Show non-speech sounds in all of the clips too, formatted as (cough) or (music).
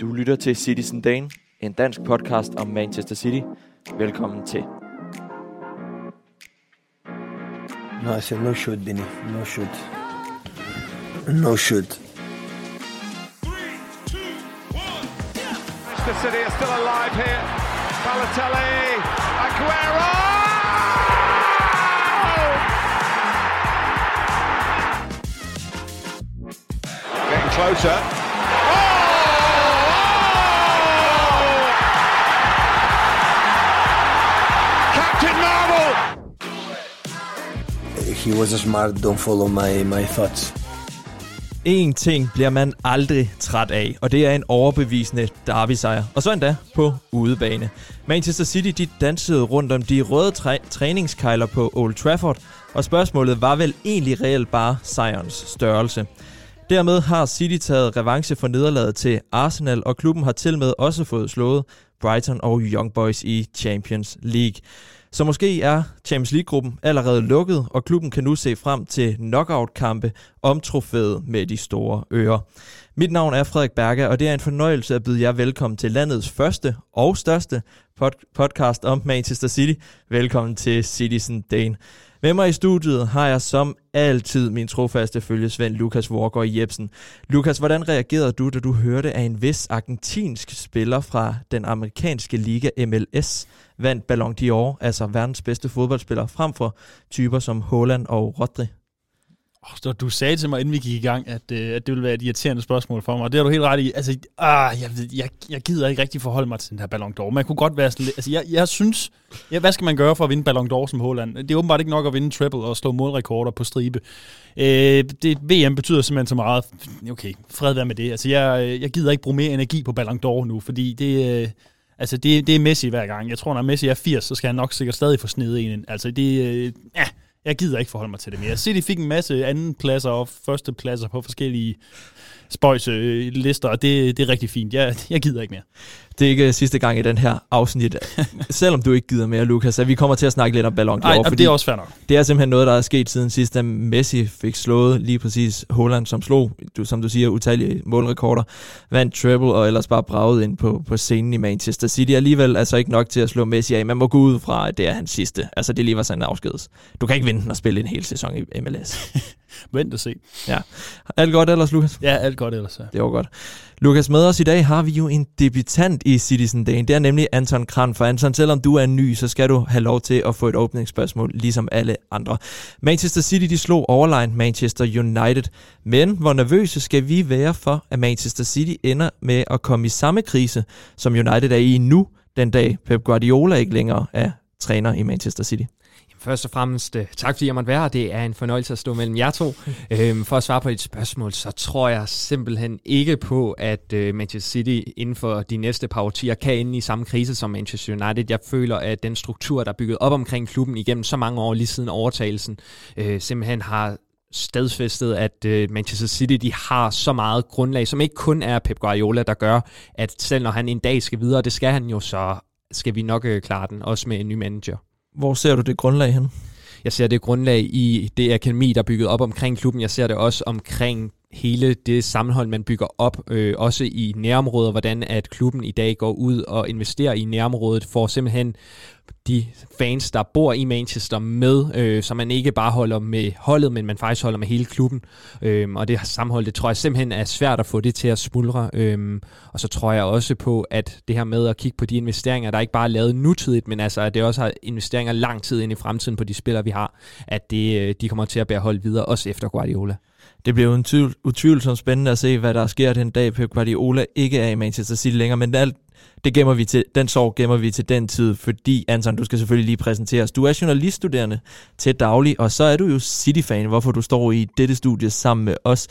Du lytter til Citizen Dane, en dansk podcast om Manchester City. Velkommen til. No, I said no shoot, Benny. No shoot. No shoot. Manchester City are still alive here. Balotelli, Aguero! Getting closer. He was smart. Don't follow my, my thoughts. En ting bliver man aldrig træt af, og det er en overbevisende derby-sejr. Og så endda på udebane. Manchester City de dansede rundt om de røde træ- træningskejler på Old Trafford, og spørgsmålet var vel egentlig reelt bare sejrens størrelse. Dermed har City taget revanche for nederlaget til Arsenal, og klubben har til med også fået slået Brighton og Young Boys i Champions League. Så måske er Champions League-gruppen allerede lukket, og klubben kan nu se frem til knockout-kampe om trofæet med de store ører. Mit navn er Frederik Berger, og det er en fornøjelse at byde jer velkommen til landets første og største pod- podcast om Manchester City. Velkommen til Citizen Dane. Med mig i studiet har jeg som altid min trofaste følgesvend Lukas Vorgård Jebsen. Lukas, hvordan reagerede du, da du hørte, at en vis argentinsk spiller fra den amerikanske liga MLS vandt Ballon d'Or, altså verdens bedste fodboldspiller, frem for typer som Haaland og Rodri? Oh, du sagde til mig, inden vi gik i gang, at, øh, at det ville være et irriterende spørgsmål for mig, og det har du helt ret i. Altså, ah, jeg, ved, jeg, jeg gider ikke rigtig forholde mig til den her Ballon d'Or. Man kunne godt være sådan lidt... Altså, jeg, jeg synes... Ja, hvad skal man gøre for at vinde Ballon d'Or som Holland? Det er åbenbart ikke nok at vinde triple og slå målrekorder på stribe. Øh, det, VM betyder simpelthen så meget. Okay, fred være med det. Altså, jeg, øh, jeg gider ikke bruge mere energi på Ballon d'Or nu, fordi det... Øh, Altså, det, det er Messi hver gang. Jeg tror, når Messi er 80, så skal han nok sikkert stadig få snedet en. Altså, det... Øh, ja, jeg gider ikke forholde mig til det mere. City fik en masse anden pladser og første pladser på forskellige spøjse øh, lister, og det, det er rigtig fint. Jeg, jeg gider ikke mere. Det er ikke sidste gang i den her afsnit, (laughs) selvom du ikke gider mere, Lukas, at vi kommer til at snakke lidt om Ballon d'Or. Nej, det er også fair nok. Det er simpelthen noget, der er sket siden sidst, da Messi fik slået lige præcis Holland, som slog, du, som du siger, utallige målrekorder, vandt treble og ellers bare braget ind på, på scenen i Manchester City. Alligevel altså ikke nok til at slå Messi af. Man må gå ud fra, at det er hans sidste. Altså det lige var sådan en afskedes. Du kan ikke vente og spille en hel sæson i MLS. (laughs) Vent og se. Ja. Alt godt ellers, Lukas? Ja, alt godt ellers. Ja. Det var godt. Lukas, med os i dag har vi jo en debutant i Citizen Day. Det er nemlig Anton Kran. For Anton, selvom du er ny, så skal du have lov til at få et åbningsspørgsmål, ligesom alle andre. Manchester City, de slog overline Manchester United. Men hvor nervøse skal vi være for, at Manchester City ender med at komme i samme krise, som United er i nu, den dag Pep Guardiola ikke længere er træner i Manchester City? Først og fremmest, øh, tak fordi jeg måtte være her. Det er en fornøjelse at stå mellem jer to. (laughs) øhm, for at svare på et spørgsmål, så tror jeg simpelthen ikke på, at øh, Manchester City inden for de næste par årtier kan ende i samme krise som Manchester United. Jeg føler, at den struktur, der er bygget op omkring klubben igennem så mange år lige siden overtagelsen, øh, simpelthen har stadfæstet, at øh, Manchester City de har så meget grundlag, som ikke kun er Pep Guardiola, der gør, at selv når han en dag skal videre, det skal han jo, så skal vi nok øh, klare den, også med en ny manager. Hvor ser du det grundlag hen? Jeg ser det grundlag i det akademi, der er bygget op omkring klubben. Jeg ser det også omkring hele det sammenhold, man bygger op, øh, også i nærområder, hvordan at klubben i dag går ud og investerer i nærområdet, for simpelthen de fans, der bor i Manchester med, øh, så man ikke bare holder med holdet, men man faktisk holder med hele klubben. Øh, og det sammenhold, det tror jeg simpelthen er svært at få det til at smuldre. Øh, og så tror jeg også på, at det her med at kigge på de investeringer, der ikke bare er lavet nutidigt, men altså, at det også har investeringer lang tid ind i fremtiden på de spillere, vi har, at det, øh, de kommer til at bære hold videre, også efter Guardiola. Det bliver utvivl, en utvivlsomt spændende at se, hvad der sker den dag, Pep Guardiola ikke er i Manchester City længere, men alt, det gemmer vi til, den sorg gemmer vi til den tid, fordi Anton, du skal selvfølgelig lige præsenteres. Du er journaliststuderende til daglig, og så er du jo City-fan, hvorfor du står i dette studie sammen med os.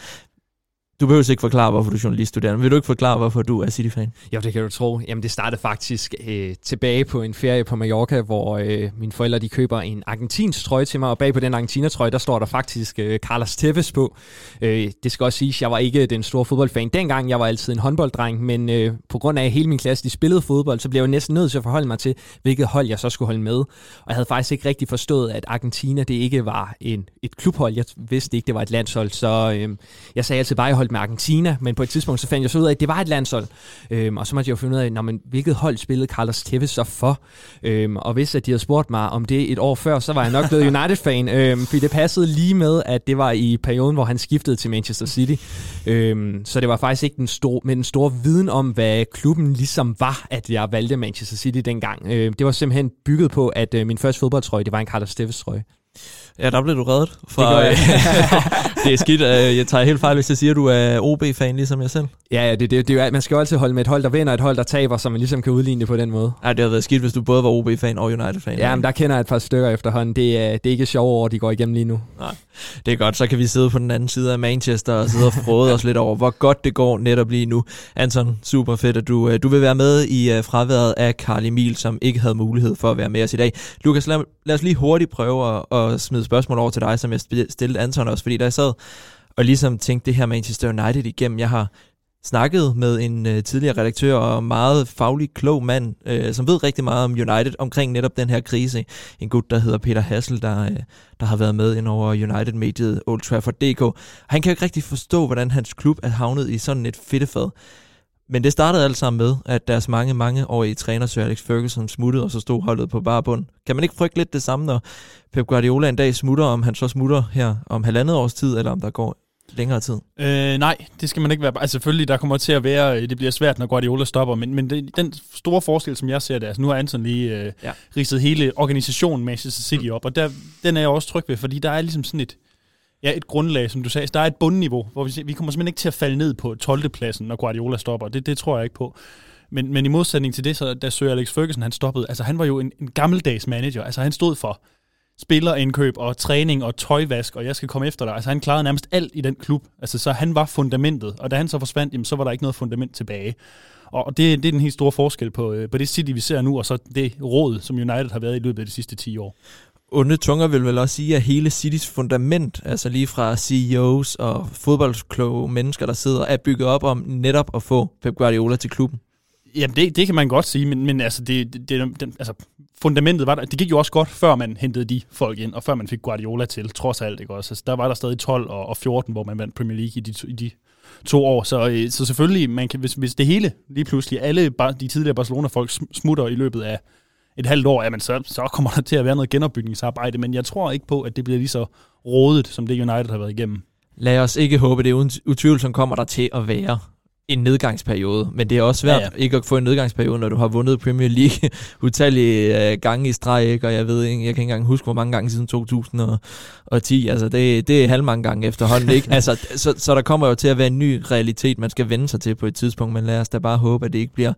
Du behøver ikke forklare, hvorfor du er journaliststuderende. Vil du ikke forklare, hvorfor du er City-fan? Jo, det kan du tro. Jamen, det startede faktisk øh, tilbage på en ferie på Mallorca, hvor øh, mine forældre de køber en argentinsk trøje til mig, og bag på den argentinertrøje, der står der faktisk øh, Carlos Tevez på. Øh, det skal også siges, jeg var ikke den store fodboldfan dengang. Jeg var altid en håndbolddreng, men øh, på grund af, at hele min klasse de spillede fodbold, så blev jeg næsten nødt til at forholde mig til, hvilket hold jeg så skulle holde med. Og jeg havde faktisk ikke rigtig forstået, at Argentina det ikke var en, et klubhold. Jeg vidste ikke, det var et landshold, så øh, jeg sagde altid bare, at holdt med Argentina, men på et tidspunkt så fandt jeg så ud af, at det var et landshold. Øhm, og så måtte jeg jo finde ud af, når man, hvilket hold spillede Carlos Tevez så for. Øhm, og hvis at de havde spurgt mig om det et år før, så var jeg nok blevet United-fan, (laughs) øhm, fordi det passede lige med, at det var i perioden, hvor han skiftede til Manchester City. Øhm, så det var faktisk ikke den store, med den store viden om, hvad klubben ligesom var, at jeg valgte Manchester City dengang. Øhm, det var simpelthen bygget på, at øh, min første fodboldtrøje, det var en Carlos Tevez trøje. Ja, der blev du reddet. Fra, Det gør jeg. (laughs) det er skidt. Øh, Jeg tager helt fejl, hvis jeg siger, at du er OB-fan, ligesom jeg selv. Ja, ja, det, det, det, er man skal jo altid holde med et hold, der vinder, et hold, der taber, så man ligesom kan udligne det på den måde. Nej, det havde været skidt, hvis du både var OB-fan og United-fan. Ja, men der kender jeg et par stykker efterhånden. Det er, det er ikke sjove år, de går igennem lige nu. Det er godt, så kan vi sidde på den anden side af Manchester og sidde og frode os lidt over, hvor godt det går netop lige nu. Anton, super fedt, at du, øh, du vil være med i øh, fraværet af Carl Emil, som ikke havde mulighed for at være med os i dag. Lukas, lad, lad os lige hurtigt prøve at, at smide spørgsmål over til dig, som jeg stillede Anton også, fordi da jeg sad og ligesom tænkte det her Manchester United igennem, jeg har snakket med en øh, tidligere redaktør og meget faglig klog mand, øh, som ved rigtig meget om United omkring netop den her krise. En gut, der hedder Peter Hassel, der, øh, der har været med ind over United-mediet Old Trafford.dk. Han kan jo ikke rigtig forstå, hvordan hans klub er havnet i sådan et fedtefad. Men det startede alt sammen med, at deres mange, mange årige træner, Sir Alex Ferguson, smuttede, og så stod holdet på bare bund. Kan man ikke frygte lidt det samme, når Pep Guardiola en dag smutter, om han så smutter her om halvandet års tid, eller om der går længere tid? Øh, nej, det skal man ikke være. Altså selvfølgelig, der kommer til at være, øh, det bliver svært, når Guardiola stopper, men, men det, den store forskel, som jeg ser det, altså nu har Anton lige øh, Ja. ja. ridset hele organisationen Manchester City op, og der, den er jeg også tryg ved, fordi der er ligesom sådan et, ja, et grundlag, som du sagde. Der er et bundniveau, hvor vi, vi kommer simpelthen ikke til at falde ned på 12. pladsen, når Guardiola stopper. Det, det tror jeg ikke på. Men, men i modsætning til det, så da Sir Alex Ferguson han stoppede, altså han var jo en, en gammeldags manager. Altså han stod for spillerindkøb og træning og tøjvask, og jeg skal komme efter dig. Altså han klarede nærmest alt i den klub. Altså så han var fundamentet, og da han så forsvandt, jamen, så var der ikke noget fundament tilbage. Og det, det er den helt store forskel på, øh, på det City, vi ser nu, og så det råd, som United har været i løbet af de sidste 10 år onde tunger vil vel også sige, at hele Citys fundament, altså lige fra CEOs og fodboldkloge mennesker, der sidder, er bygget op om netop at få Pep Guardiola til klubben. Jamen, det, det kan man godt sige, men, men altså, det, det, det, altså, fundamentet var der. Det gik jo også godt, før man hentede de folk ind, og før man fik Guardiola til, trods alt. Ikke også? Altså, der var der stadig 12 og, og 14, hvor man vandt Premier League i de, i de to år. Så, øh, så selvfølgelig, man kan, hvis, hvis det hele lige pludselig, alle bar- de tidligere Barcelona-folk smutter i løbet af et halvt år, jamen så, så kommer der til at være noget genopbygningsarbejde, men jeg tror ikke på, at det bliver lige så rådet, som det United har været igennem. Lad os ikke håbe, det er uden utvivlsomt kommer der til at være en nedgangsperiode, men det er også svært ja, Ja, ikke at få en nedgangsperiode, når du har vundet Premier League (laughs) utallige øh, gange i streg, ikke? og jeg ved ikke, jeg kan ikke engang huske, hvor mange gange siden 2010, altså det, det er halvmange gange efterhånden, ikke? (laughs) Altså, så, så der kommer jo til at være en ny realitet, man skal vende sig til på et tidspunkt, men lad os da bare håbe, at det ikke bliver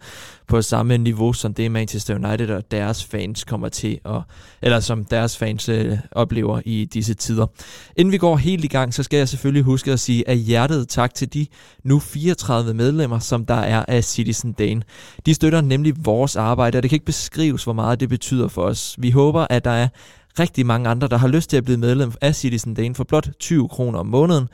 på samme niveau, som det Manchester United og deres fans kommer til at, eller som deres fans øh, oplever i disse tider. Inden vi går helt i gang, så skal jeg selvfølgelig huske at sige af hjertet tak til de nu 34 medlemmer, som der er af Citizen Dane. De støtter nemlig vores arbejde, og det kan ikke beskrives, hvor meget det betyder for os. Vi håber, at der er rigtig mange andre, der har lyst til at blive medlem af Citizen Dane for blot 20 kroner om måneden,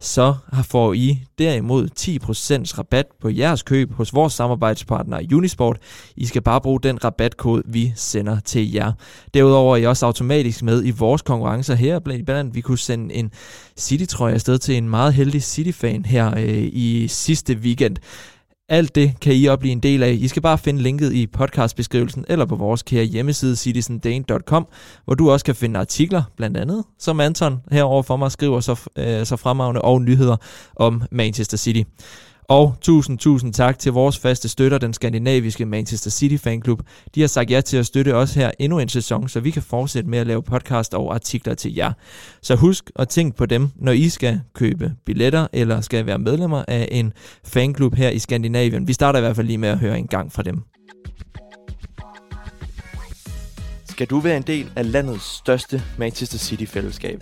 så får I derimod 10% rabat på jeres køb hos vores samarbejdspartner Unisport. I skal bare bruge den rabatkode, vi sender til jer. Derudover er I også automatisk med i vores konkurrencer her. Blandt andet, vi kunne sende en City-trøje afsted til en meget heldig City-fan her øh, i sidste weekend. Alt det kan I også blive en del af. I skal bare finde linket i podcastbeskrivelsen eller på vores kære hjemmeside citizendane.com, hvor du også kan finde artikler, blandt andet, som Anton herover for mig skriver så, øh, så fremragende, og nyheder om Manchester City. Og tusind, tusind tak til vores faste støtter, den skandinaviske Manchester City Fanklub. De har sagt ja til at støtte os her endnu en sæson, så vi kan fortsætte med at lave podcast og artikler til jer. Så husk at tænke på dem, når I skal købe billetter eller skal være medlemmer af en fanklub her i Skandinavien. Vi starter i hvert fald lige med at høre en gang fra dem. Skal du være en del af landets største Manchester City-fællesskab?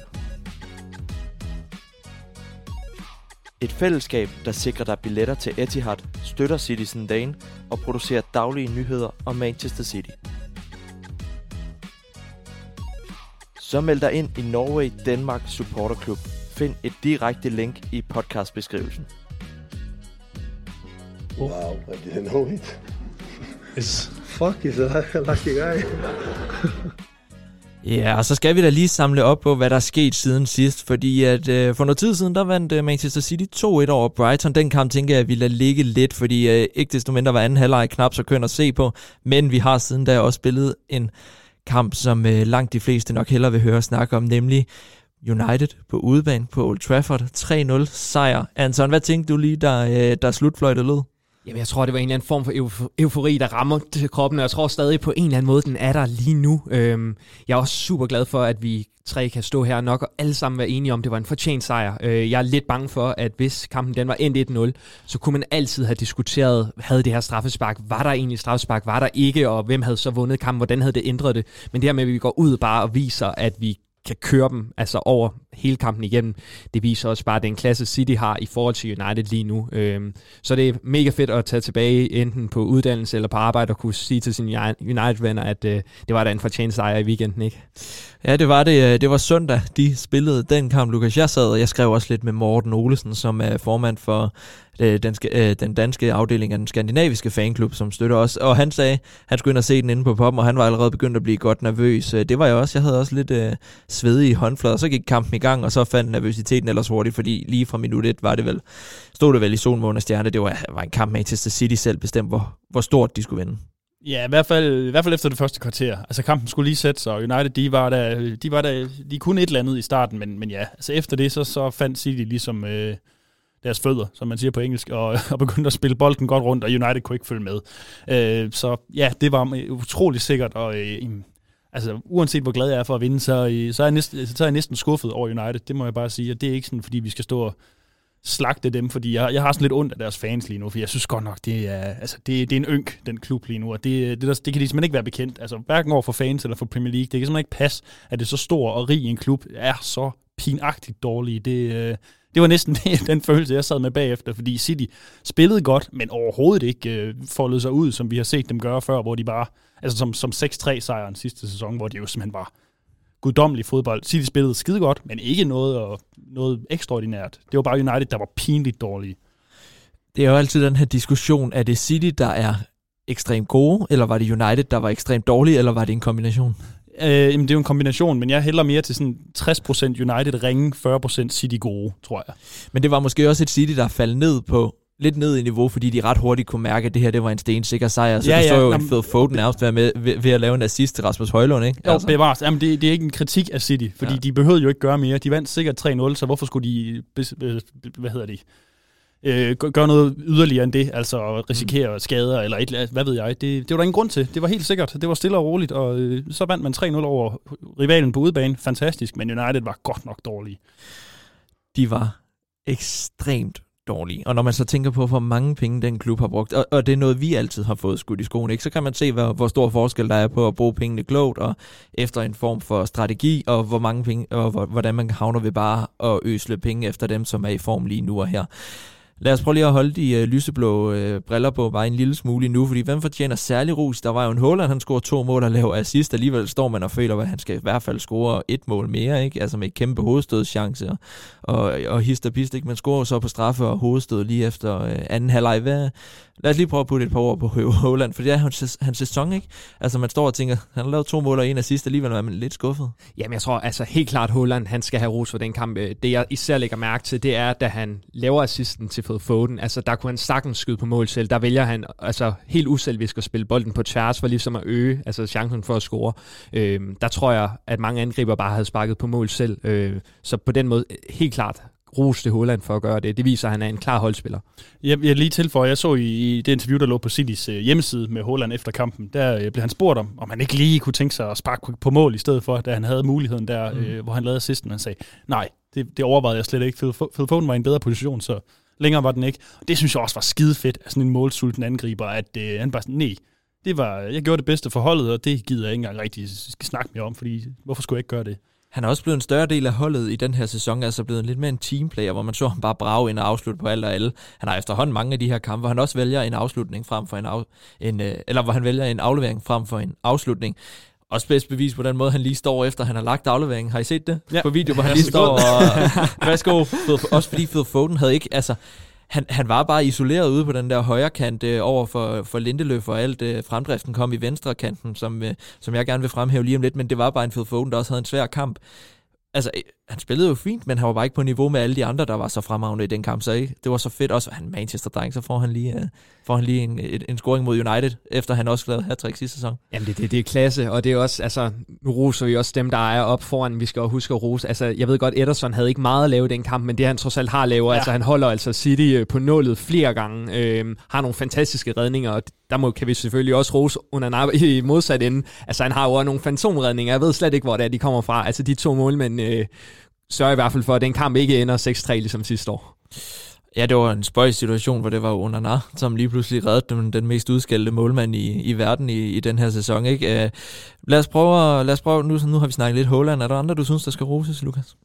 Et fællesskab, der sikrer dig billetter til Etihad, støtter Citizen Dane og producerer daglige nyheder om Manchester City. Så meld dig ind i Norway Denmark Supporter Club. Find et direkte link i podcastbeskrivelsen. Wow, I didn't know it. It's Fuck, he's a lucky guy. Ja, og så skal vi da lige samle op på, hvad der er sket siden sidst, fordi at øh, for noget tid siden, der vandt øh, Manchester City 2-1 over Brighton. Den kamp tænker jeg, at vi lader ligge lidt, fordi øh, ikke desto mindre var anden halvleg knap så køn at se på, men vi har siden da også spillet en kamp, som øh, langt de fleste nok hellere vil høre snakke om, nemlig United på udebane på Old Trafford. 3-0 sejr. Anton, hvad tænkte du lige, der, øh, der slutfløjtet lød? Jamen, jeg tror, det var en eller anden form for euf- eufori, der rammer kroppen, og jeg tror stadig på en eller anden måde, den er der lige nu. Øhm, jeg er også super glad for, at vi tre kan stå her nok og alle sammen være enige om, at det var en fortjent sejr. Øh, jeg er lidt bange for, at hvis kampen den var endt 1-0, så kunne man altid have diskuteret, havde det her straffespark, var der egentlig straffespark, var der ikke, og hvem havde så vundet kampen, hvordan havde det ændret det. Men det her med, at vi går ud bare og viser, at vi kan køre dem altså over hele kampen igennem. Det viser også bare, den klasse City har i forhold til United lige nu. Øhm, så det er mega fedt at tage tilbage enten på uddannelse eller på arbejde og kunne sige til sine United-venner, at øh, det var da en fortjent sejr i weekenden, ikke? Ja, det var det. Øh, det var søndag, de spillede den kamp, Lukas. Jeg sad, og jeg skrev også lidt med Morten Olesen, som er formand for øh, den, øh, den danske afdeling af den skandinaviske fanklub, som støtter os. Og han sagde, han skulle ind og se den inde på poppen, og han var allerede begyndt at blive godt nervøs. Det var jeg også. Jeg havde også lidt øh, svedige håndflader. Så gik kampen i gang, og så fandt nervøsiteten ellers hurtigt, fordi lige fra minut 1 var det vel, stod det vel i solmåne og stjerne. Det var, var en kamp med City selv bestemt, hvor, hvor stort de skulle vinde. Ja, i hvert, fald, i hvert fald efter det første kvarter. Altså kampen skulle lige sætte sig, og United, de var der, de var der, de kunne et eller andet i starten, men, men ja, altså efter det, så, så fandt City ligesom øh, deres fødder, som man siger på engelsk, og, (laughs) og begyndte at spille bolden godt rundt, og United kunne ikke følge med. Øh, så ja, det var utrolig sikkert, og øh, altså uanset hvor glad jeg er for at vinde, så, øh, så, er jeg næsten, så er jeg næsten skuffet over United, det må jeg bare sige, og det er ikke sådan, fordi vi skal stå og slagte dem, fordi jeg, jeg har sådan lidt ondt af deres fans lige nu, for jeg synes godt nok, det er, altså, det, det er en ynk, den klub lige nu, og det, det, der, det kan de simpelthen ikke være bekendt. Altså, hverken over for fans eller for Premier League. Det kan simpelthen ikke passe, at det er så stor og rig en klub er så pinagtigt dårlig. Det, øh, det var næsten (laughs) det, den følelse, jeg sad med bagefter, fordi City spillede godt, men overhovedet ikke øh, foldede sig ud, som vi har set dem gøre før, hvor de bare, altså som, som 6-3-sejren sidste sæson, hvor de jo simpelthen var guddommelig fodbold. City spillede skide godt, men ikke noget, og, noget ekstraordinært. Det var bare United, der var pinligt dårlige. Det er jo altid den her diskussion, er det City, der er ekstremt gode, eller var det United, der var ekstremt dårlige, eller var det en kombination? Øh, jamen, det er jo en kombination, men jeg hælder mere til sådan 60% United ringe, 40% City gode, tror jeg. Men det var måske også et City, der faldt ned på lidt ned i niveau, fordi de ret hurtigt kunne mærke, at det her det var en stensikker sejr. Så ja, du så ja, jo jamen, en Phil Foden nærmest være med ved, ved, at lave en assist til Rasmus Højlund, ikke? Jo, altså. bevares. Jamen, det, det er ikke en kritik af City, fordi ja. de behøvede jo ikke gøre mere. De vandt sikkert 3-0, så hvorfor skulle de, hvad hedder det, øh, gøre noget yderligere end det, altså risikere mm. skader eller et hvad ved jeg. Det, det var der ingen grund til. Det var helt sikkert. Det var stille og roligt, og øh, så vandt man 3-0 over rivalen på udebane. Fantastisk, men United var godt nok dårlige. De var ekstremt dårlig. Og når man så tænker på, hvor mange penge den klub har brugt, og, og det er noget, vi altid har fået skudt i skoen, ikke? så kan man se, hvor, hvor stor forskel der er på at bruge pengene klogt, og efter en form for strategi, og hvor mange penge, og hvordan man havner ved bare at øsle penge efter dem, som er i form lige nu og her. Lad os prøve lige at holde de øh, lyseblå øh, briller på bare en lille smule nu, fordi hvem fortjener særlig ros? Der var jo en Håland, han scorer to mål og laver assist. Alligevel står man og føler, at han skal i hvert fald score et mål mere, ikke? Altså med kæmpe hovedstødschance og, og, og hist og pist, ikke? Man scorer så på straffe og hovedstød lige efter øh, anden halvleg. Hvad, lad os lige prøve at putte et par ord på Håland, for det er hans, hans sæson, ikke? Altså man står og tænker, han har lavet to mål og en assist, alligevel er man lidt skuffet. Jamen jeg tror altså helt klart, Håland, han skal have ros for den kamp. Øh, det jeg især lægger mærke til, det er, da han laver assisten til Fed Foden, altså der kunne han sagtens skyde på mål selv. Der vælger han altså helt uselvisk at spille bolden på tværs, for ligesom at øge altså chancen for at score. Øh, der tror jeg, at mange angriber bare havde sparket på mål selv. Øh, så på den måde helt klart ros til Holland for at gøre det. Det viser, at han er en klar holdspiller. Jeg, jeg lige tilføje, jeg så i, i det interview, der lå på Citys øh, hjemmeside med Holland efter kampen, der øh, blev han spurgt om, om han ikke lige kunne tænke sig at sparke på mål i stedet for, da han havde muligheden der, mm. øh, hvor han lavede assisten. Han sagde, nej, det, det overvejede jeg slet ikke. Phil, Phil Foden var i en bedre position, så længere var den ikke. Og det synes jeg også var skide fedt af sådan en målsulten angriber, at øh, han bare sådan, nej, det var, jeg gjorde det bedste for holdet, og det gider jeg ikke engang rigtig snakke mere om, fordi hvorfor skulle jeg ikke gøre det? Han er også blevet en større del af holdet i den her sæson, altså blevet lidt mere en teamplayer, hvor man så ham bare brage ind og afslutte på alt og alle. Han har efterhånden mange af de her kampe, hvor han også vælger en afslutning frem for en, af, en øh, eller hvor han vælger en aflevering frem for en afslutning. Også bedst bevis på den måde, han lige står efter, han har lagt afleveringen. Har I set det? Ja. På video, hvor han lige står og... (laughs) Værsgo. Også fordi Phil Foden havde ikke... Altså, han, han var bare isoleret ude på den der højre kant øh, over for, for Lindeløf, og alt øh, fremdriften kom i venstre kanten, som, øh, som jeg gerne vil fremhæve lige om lidt, men det var bare en Phil Foden, der også havde en svær kamp. Altså, han spillede jo fint, men han var bare ikke på niveau med alle de andre, der var så fremragende i den kamp, så ikke? det var så fedt også. Han Manchester-dreng, så får han lige, uh, får han lige en, en, scoring mod United, efter han også lavede hat sidste sæson. Jamen, det, det, det er klasse, og det er også, altså, nu roser vi også dem, der er op foran, vi skal jo huske at rose. Altså, jeg ved godt, Ederson havde ikke meget at lave i den kamp, men det han trods alt har lavet, ja. altså han holder altså City øh, på nålet flere gange, øh, har nogle fantastiske redninger, og der må, kan vi selvfølgelig også rose under i modsat ende. Altså, han har jo også nogle fantomredninger, jeg ved slet ikke, hvor det er, de kommer fra. Altså, de to målmænd øh, sørger i hvert fald for, at den kamp ikke ender 6-3 ligesom sidste år. Ja, det var en spøjs situation, hvor det var Onana, som lige pludselig reddede den, den mest udskældte målmand i, i verden i, i den her sæson. Ikke? Uh, lad os prøve, lad os prøve nu, nu har vi snakket lidt Holland. Er der andre, du synes, der skal roses, Lukas?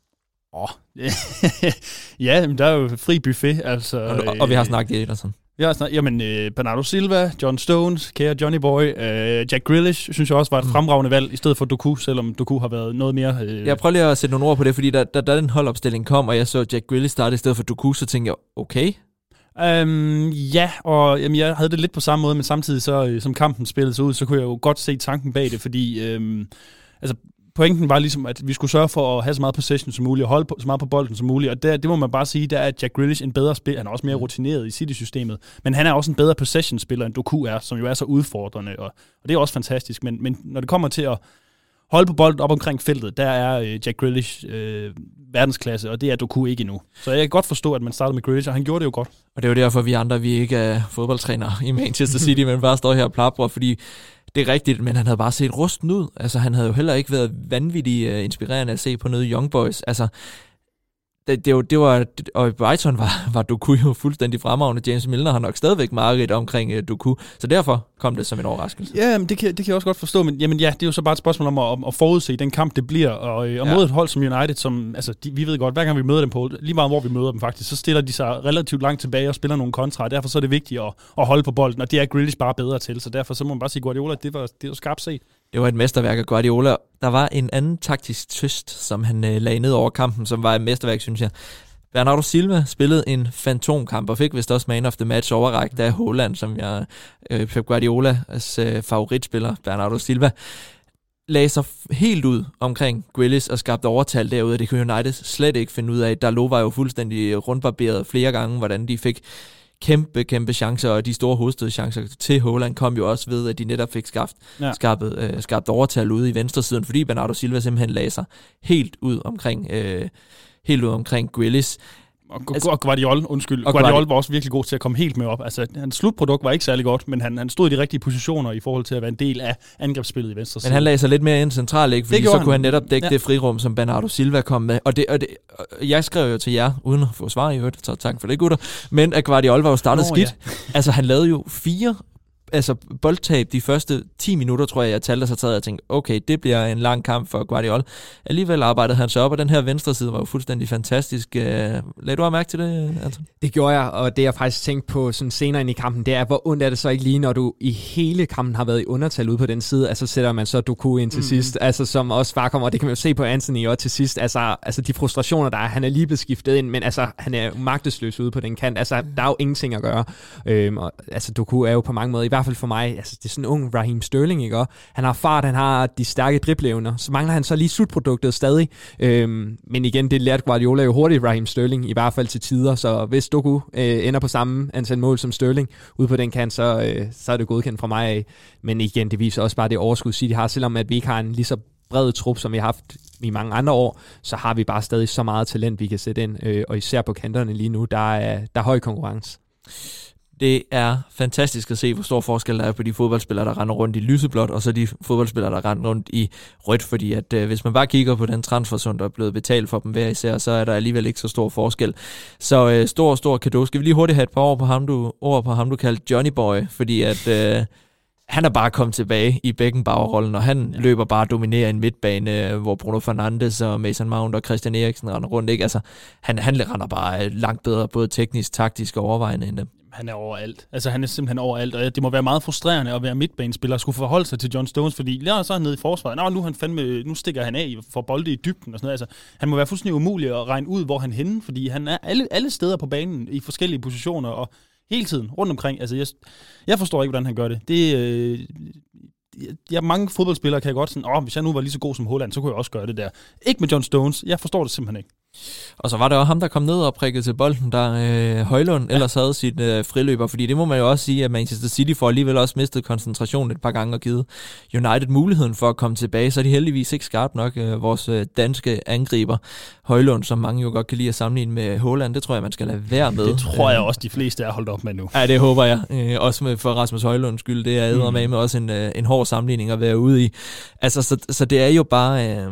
Åh, oh, (laughs) ja, men der er jo fri buffet. Altså, og, og, og vi har snakket Ederson. Ja, snart, jamen, øh, Bernardo Silva, John Stones, kære Johnny Boy, øh, Jack Grealish, synes jeg også var et mm. fremragende valg, i stedet for Doku, selvom Doku har været noget mere... Øh... Jeg prøver lige at sætte nogle ord på det, fordi da, da, da den holdopstilling kom, og jeg så Jack Grealish starte i stedet for Doku, så tænkte jeg, okay, Um, ja, og jamen, jeg havde det lidt på samme måde, men samtidig så, øh, som kampen spillede sig ud, så kunne jeg jo godt se tanken bag det, fordi øhm, altså, pointen var ligesom, at vi skulle sørge for at have så meget possession som muligt, og holde på, så meget på bolden som muligt, og der, det må man bare sige, der er Jack Grealish en bedre spiller, han er også mere mm. rutineret i City-systemet, men han er også en bedre possession-spiller, end Doku er, som jo er så udfordrende, og, og det er også fantastisk, men, men når det kommer til at holde på bolden op omkring feltet, der er øh, Jack Grealish øh, verdensklasse, og det er Doku ikke endnu. Så jeg kan godt forstå, at man startede med Grealish, og han gjorde det jo godt. Og det er jo derfor, vi andre, vi ikke er fodboldtrænere i Manchester City, (laughs) men bare står her og plapper, fordi det er rigtigt, men han havde bare set rusten ud. Altså, han havde jo heller ikke været vanvittigt uh, øh, inspirerende at se på noget Young Boys. Altså, det, det, det var, og i Brighton var, var Doku jo fuldstændig fremragende. James Milner har nok stadigvæk meget omkring uh, Doku, så derfor kom det som en overraskelse. Ja, men det kan, det kan jeg også godt forstå, men jamen, ja, det er jo så bare et spørgsmål om at, at forudse den kamp, det bliver, og, øh, og ja. mod et hold som United, som, altså, de, vi ved godt, hver gang vi møder dem på, lige meget hvor vi møder dem faktisk, så stiller de sig relativt langt tilbage og spiller nogle kontra, og derfor så er det vigtigt at, at holde på bolden, og det er Grealish bare bedre til, så derfor så må man bare sige, Guardiola, det var, det var skarpt set. Det var et mesterværk af Guardiola. Der var en anden taktisk twist, som han øh, lagde ned over kampen, som var et mesterværk, synes jeg. Bernardo Silva spillede en fantomkamp og fik vist også man of the match overrækt af Holland, som jeg øh, Pep Guardiolas øh, favoritspiller, Bernardo Silva lagde sig helt ud omkring Grealish og skabte overtal derude, det kunne United slet ikke finde ud af. Dalot var jo fuldstændig rundbarberet flere gange, hvordan de fik kæmpe, kæmpe chancer, og de store hovedstødchancer til Holland kom jo også ved, at de netop fik skabt, ja. skabt, øh, skabt overtal ude i venstre siden, fordi Bernardo Silva simpelthen lagde sig helt ud omkring, øh, helt ud omkring Grealish. Og, altså, og Guardiol, undskyld, og Guardiol var også virkelig god til at komme helt med op. Altså, hans slutprodukt var ikke særlig godt, men han, han stod i de rigtige positioner i forhold til at være en del af angrebsspillet i venstre side. Men han lagde sig lidt mere ind centralt, ikke? Fordi så han. kunne han netop dække ja. det frirum, som Bernardo Silva kom med. Og, det, og, det, og jeg skrev jo til jer, uden at få svar i øvrigt, så tak for det, gutter. Men at Guardiol var jo startet Nå, skidt. Ja. altså, han lavede jo fire altså boldtab de første 10 minutter, tror jeg, jeg talte sig taget og tænkte, okay, det bliver en lang kamp for Guardiola. Alligevel arbejdede han sig op, og den her venstre side var jo fuldstændig fantastisk. Uh, lagde du mærke til det, Anton? Det gjorde jeg, og det jeg faktisk tænkte på sådan senere ind i kampen, det er, hvor ondt er det så ikke lige, når du i hele kampen har været i undertal ude på den side, altså sætter man så Doku ind til mm. sidst, altså som også bare kommer, og det kan man jo se på Anthony også til sidst, altså, altså de frustrationer, der er, han er lige blevet skiftet ind, men altså han er magtesløs ude på den kant, altså der er jo ingenting at gøre. Øhm, og, altså Doku er jo på mange måder, i hvert fald for mig, mig, altså det er sådan en ung Raheem Sterling, ikke? Og han har fart, han har de stærke dribleevner, så mangler han så lige slutproduktet stadig. Øhm, men igen, det lærte Guardiola jo hurtigt, Raheem Sterling, i hvert fald til tider, så hvis Doku øh, ender på samme antal mål som Sterling ude på den kant, så, øh, så er det godkendt fra mig af. Men igen, det viser også bare det overskud, City har, selvom at vi ikke har en lige så bred trup, som vi har haft i mange andre år, så har vi bare stadig så meget talent, vi kan sætte ind, øh, og især på kanterne lige nu, der er, der er høj konkurrence. Det er fantastisk at se, hvor stor forskel der er på de fodboldspillere, der render rundt i lyseblåt, og så de fodboldspillere, der render rundt i rødt, fordi at øh, hvis man bare kigger på den transfersum, der er blevet betalt for dem hver især, så er der alligevel ikke så stor forskel. Så øh, stor, stor kado. Skal vi lige hurtigt have et par ord på ham, du, ord på ham, du kaldte Johnny Boy, fordi at... Øh, han er bare kommet tilbage i Beckenbauer-rollen, og han ja. løber bare og dominerer en midtbane, øh, hvor Bruno Fernandes og Mason Mount og Christian Eriksen render rundt. Ikke? Altså, han, han render bare langt bedre, både teknisk, taktisk og overvejende end dem han er overalt. Altså, han er simpelthen overalt, og det må være meget frustrerende at være midtbanespiller og skulle forholde sig til John Stones, fordi ja, så er han nede i forsvaret. Nå, nu, han fandme, nu stikker han af for bolde i dybden og sådan noget. Altså, han må være fuldstændig umulig at regne ud, hvor han er henne, fordi han er alle, alle steder på banen i forskellige positioner, og hele tiden rundt omkring. Altså, jeg, jeg forstår ikke, hvordan han gør det. Det, øh, ja, mange fodboldspillere kan godt sådan, åh, hvis jeg nu var lige så god som Holland, så kunne jeg også gøre det der. Ikke med John Stones. Jeg forstår det simpelthen ikke. Og så var det også ham, der kom ned og prikkede til bolden, der øh, Højlund ja. ellers havde sit øh, friløber, fordi det må man jo også sige, at Manchester City får alligevel også mistet koncentrationen et par gange og givet United muligheden for at komme tilbage, så er de heldigvis ikke skarpt nok, øh, vores øh, danske angriber Højlund, som mange jo godt kan lide at sammenligne med Holland, det tror jeg, man skal lade være med. Det tror jeg også, de fleste er holdt op med nu. Ja, det håber jeg. Øh, også med, for Rasmus Højlunds skyld, det er mm. med også en, øh, en hård sammenligning at være ude i. Altså, så, så det er jo bare, øh,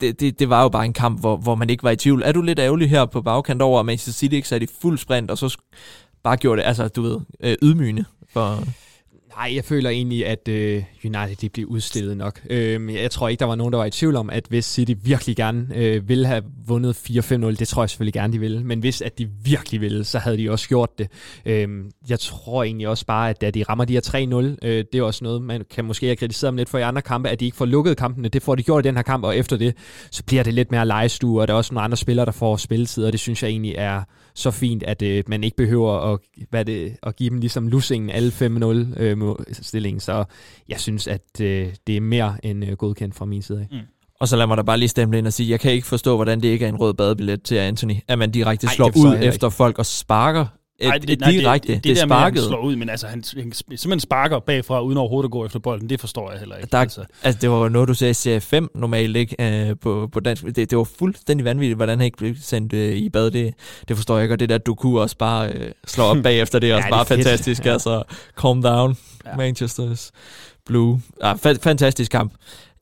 det, det, det var jo bare en kamp, hvor, hvor man ikke var i tvivl. Er du lidt ærgerlig her på bagkant over, at Manchester City ikke satte i fuld sprint, og så bare gjorde det, altså du ved, øh, ydmygende for... Nej, jeg føler egentlig, at øh, United de blev udstillet nok. Øh, jeg tror ikke, der var nogen, der var i tvivl om, at hvis City virkelig gerne øh, ville have vundet 4-5-0, det tror jeg selvfølgelig gerne, de ville, men hvis at de virkelig ville, så havde de også gjort det. Øh, jeg tror egentlig også bare, at da de rammer de her 3-0, øh, det er også noget, man kan måske have kritiseret dem lidt for i andre kampe, at de ikke får lukket kampene. Det får de gjort i den her kamp, og efter det, så bliver det lidt mere legestue, og der er også nogle andre spillere, der får spilletid, og det synes jeg egentlig er så fint, at øh, man ikke behøver at, hvad det, at give dem ligesom lussingen alle 5-0 øh, stillingen. Så jeg synes, at øh, det er mere end øh, godkendt fra min side af. Mm. Og så lad mig da bare lige stemme ind og sige, jeg kan ikke forstå, hvordan det ikke er en rød badebillet til Anthony. At man direkte slår Ej, ud efter folk og sparker et, nej, det, et nej, direkte. Det, det, det, det der med, slår ud, men altså, han, han simpelthen sparker bagfra, uden overhovedet at gå efter bolden, det forstår jeg heller ikke. Der, altså. altså, det var noget, du sagde i serie 5 normalt, ikke? Uh, på, på dansk. Det, det var fuldstændig vanvittigt, hvordan han ikke blev sendt uh, i bad. Det, det forstår jeg ikke, og det der, du kunne også bare uh, slå op bagefter, det er (laughs) også ja, bare fantastisk. Ja. Altså, calm down, ja. Manchester's Blue. Ja, fa- fantastisk kamp.